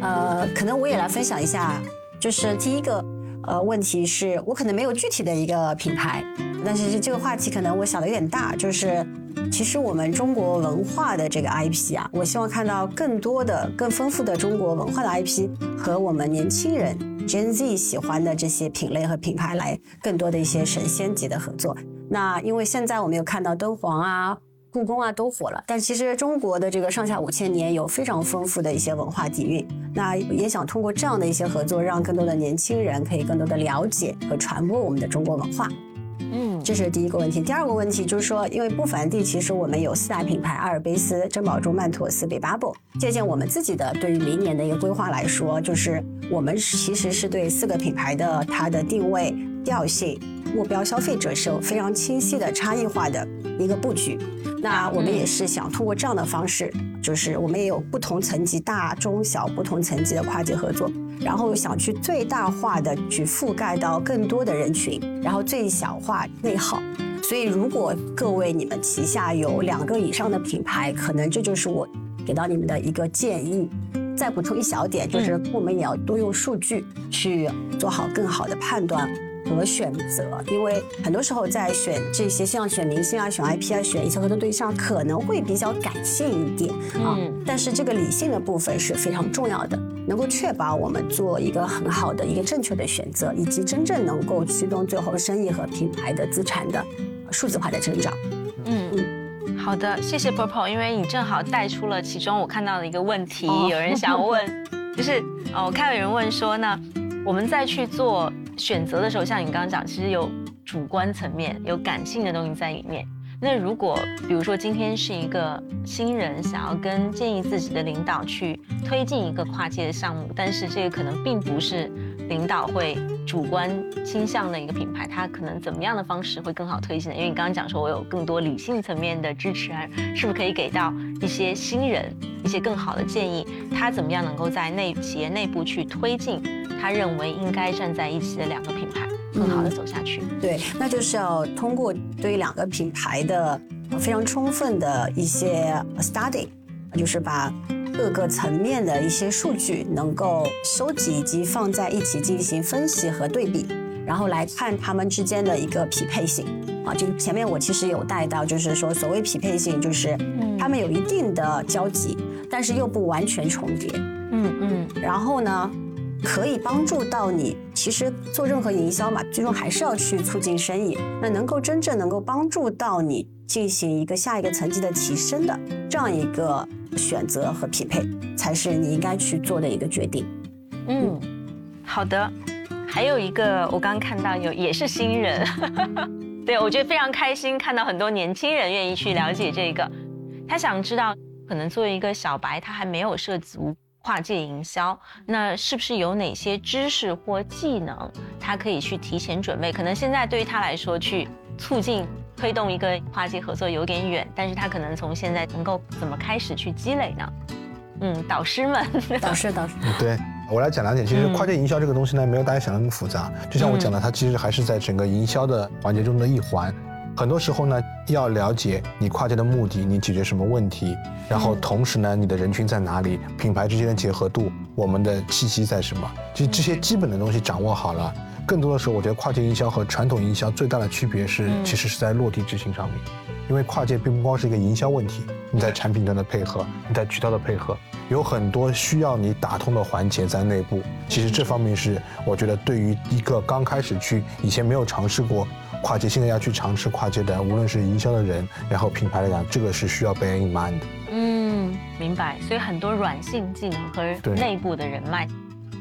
S2: 呃，可能我也来分享一下，就是第一个呃问题是我可能没有具体的一个品牌，但是这个话题可能我想的有点大，就是其实我们中国文化的这个 IP 啊，我希望看到更多的、更丰富的中国文化的 IP 和我们年轻人 Gen Z 喜欢的这些品类和品牌来更多的一些神仙级的合作。那因为现在我们有看到敦煌啊。故宫啊都火了，但其实中国的这个上下五千年有非常丰富的一些文化底蕴。那也想通过这样的一些合作，让更多的年轻人可以更多的了解和传播我们的中国文化。
S1: 嗯，
S2: 这是第一个问题。第二个问题就是说，因为不凡地其实我们有四大品牌：阿尔卑斯、珍宝珠、曼妥思、北巴布。借鉴我们自己的对于明年的一个规划来说，就是我们其实是对四个品牌的它的定位、调性、目标消费者是有非常清晰的差异化的一个布局。那我们也是想通过这样的方式，就是我们也有不同层级大、中小不同层级的跨界合作，然后想去最大化的去覆盖到更多的人群，然后最小化内耗。所以，如果各位你们旗下有两个以上的品牌，可能这就是我给到你们的一个建议。再补充一小点，就是我们也要多用数据去做好更好的判断和选择，因为很多时候在选这些像选明星啊、选 IP 啊、选一些合作对象，可能会比较感性一点啊。
S1: 嗯。
S2: 但是这个理性的部分是非常重要的，能够确保我们做一个很好的一个正确的选择，以及真正能够驱动最后生意和品牌的资产的数字化的增长。
S1: 嗯。嗯，好的，谢谢 Purple，因为你正好带出了其中我看到的一个问题，
S2: 哦。
S1: 有人想问，就是哦，我看到有人问说呢，我们在去做选择的时候，像你刚刚讲，其实有主观层面、有感性的东西在里面。那如果比如说今天是一个新人，想要跟建议自己的领导去推进一个跨界的项目，但是这个可能并不是领导会主观倾向的一个品牌，它可能怎么样的方式会更好推进呢？因为你刚刚讲说我有更多理性层面的支持啊，是不是可以给到一些新人一些更好的建议？他怎么样能够在内企业内部去推进他认为应该站在一起的两个品牌，更好的走下去？
S2: 对，那就是要通过对于两个品牌的非常充分的一些 study，就是把各个层面的一些数据能够收集以及放在一起进行分析和对比，然后来看它们之间的一个匹配性。啊，就前面我其实有带到，就是说所谓匹配性，就是它们有一定的交集，但是又不完全重叠。
S1: 嗯嗯
S2: 然后呢，可以帮助到你。其实做任何营销嘛，最终还是要去促进生意。那能够真正能够帮助到你进行一个下一个层级的提升的这样一个选择和匹配，才是你应该去做的一个决定。
S1: 嗯，好的。还有一个，我刚刚看到有也是新人，对我觉得非常开心，看到很多年轻人愿意去了解这个。他想知道，可能作为一个小白，他还没有涉足跨界营销，那是不是有哪些知识或技能，他可以去提前准备？可能现在对于他来说，去促进推动一个跨界合作有点远，但是他可能从现在能够怎么开始去积累呢？嗯，导师们，
S2: 导师，导师，
S4: 对我来讲两点，其实
S1: 嗯
S4: 跨界营销这个东西呢，没有大家想的那么复杂。就像我讲的，它其实还是在整个营销的环节中的一环。很多时候呢，要了解你跨界的目的，你解决什么问题，然后同时呢，你的人群在哪里，品牌之间的结合度，我们的气息在什么，其实这些基本的东西掌握好了。更多的时候，我觉得跨界营销和传统营销最大的区别是，
S1: 嗯
S4: 其实是在落地执行上面。因为跨界并不光是一个营销问题，你在产品端的配合，你在渠道的配合，有很多需要你打通的环节在内部。其实这方面是我觉得对于一个刚开始去以前没有尝试过跨界，现在要去尝试跨界的，无论是营销的人，然后品牌来讲，这个是需要 bear in mind 的。
S1: 嗯，明白。所以很多软性技能和内部的人脉，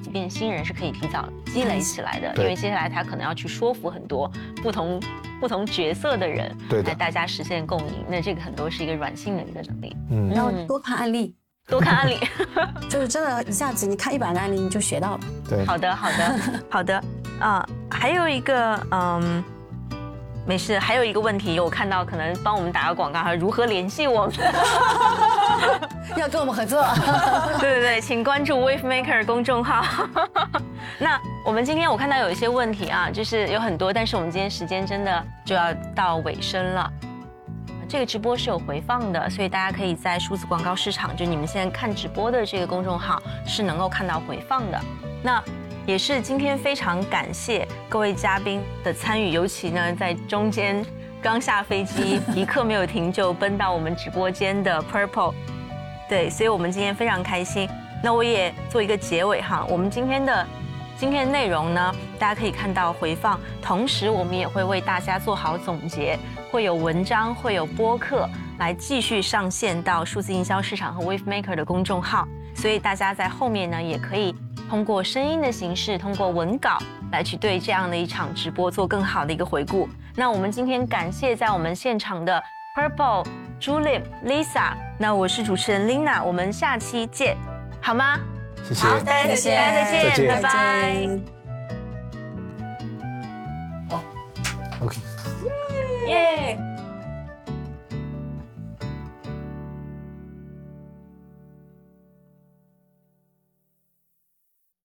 S1: 即便新人是可以提早积累起来的，因为接下来他可能要去说服很多不同不同角色的人，
S4: 对的
S1: 来大家实现共赢。那这个很多是一个软性的一个能力，
S4: 嗯，
S2: 然后多看案例，
S1: 多看案例。
S2: 就是真的，一下子你看一百个案例你就学到了。
S4: 对。
S1: 好的，好的，好的。啊、还有一个，嗯，没事，还有一个问题，我看到可能帮我们打个广告哈，如何联系我们？
S2: 要跟我们合作。
S1: 对对对，请关注 Wave Maker 公众号。那我们今天我看到有一些问题啊，就是有很多，但是我们今天时间真的就要到尾声了。这个直播是有回放的，所以大家可以在数字广告市场，就你们现在看直播的这个公众号是能够看到回放的。那也是今天非常感谢各位嘉宾的参与，尤其呢在中间刚下飞机一刻没有停就奔到我们直播间的 Purple，对，所以我们今天非常开心。那我也做一个结尾哈，我们今天的今天的内容呢，大家可以看到回放，同时我们也会为大家做好总结，会有文章，会有播客来继续上线到数字营销市场和 Wave Maker 的公众号，所以大家在后面呢也可以。通过声音的形式，通过文稿来去对这样的一场直播做更好的一个回顾。那我们今天感谢在我们现场的 Purple、Julie、Lisa，那我是主持人 Lina，我们下期见，好吗？
S4: 谢谢，
S1: 大家再见，再见，拜拜。
S4: OK。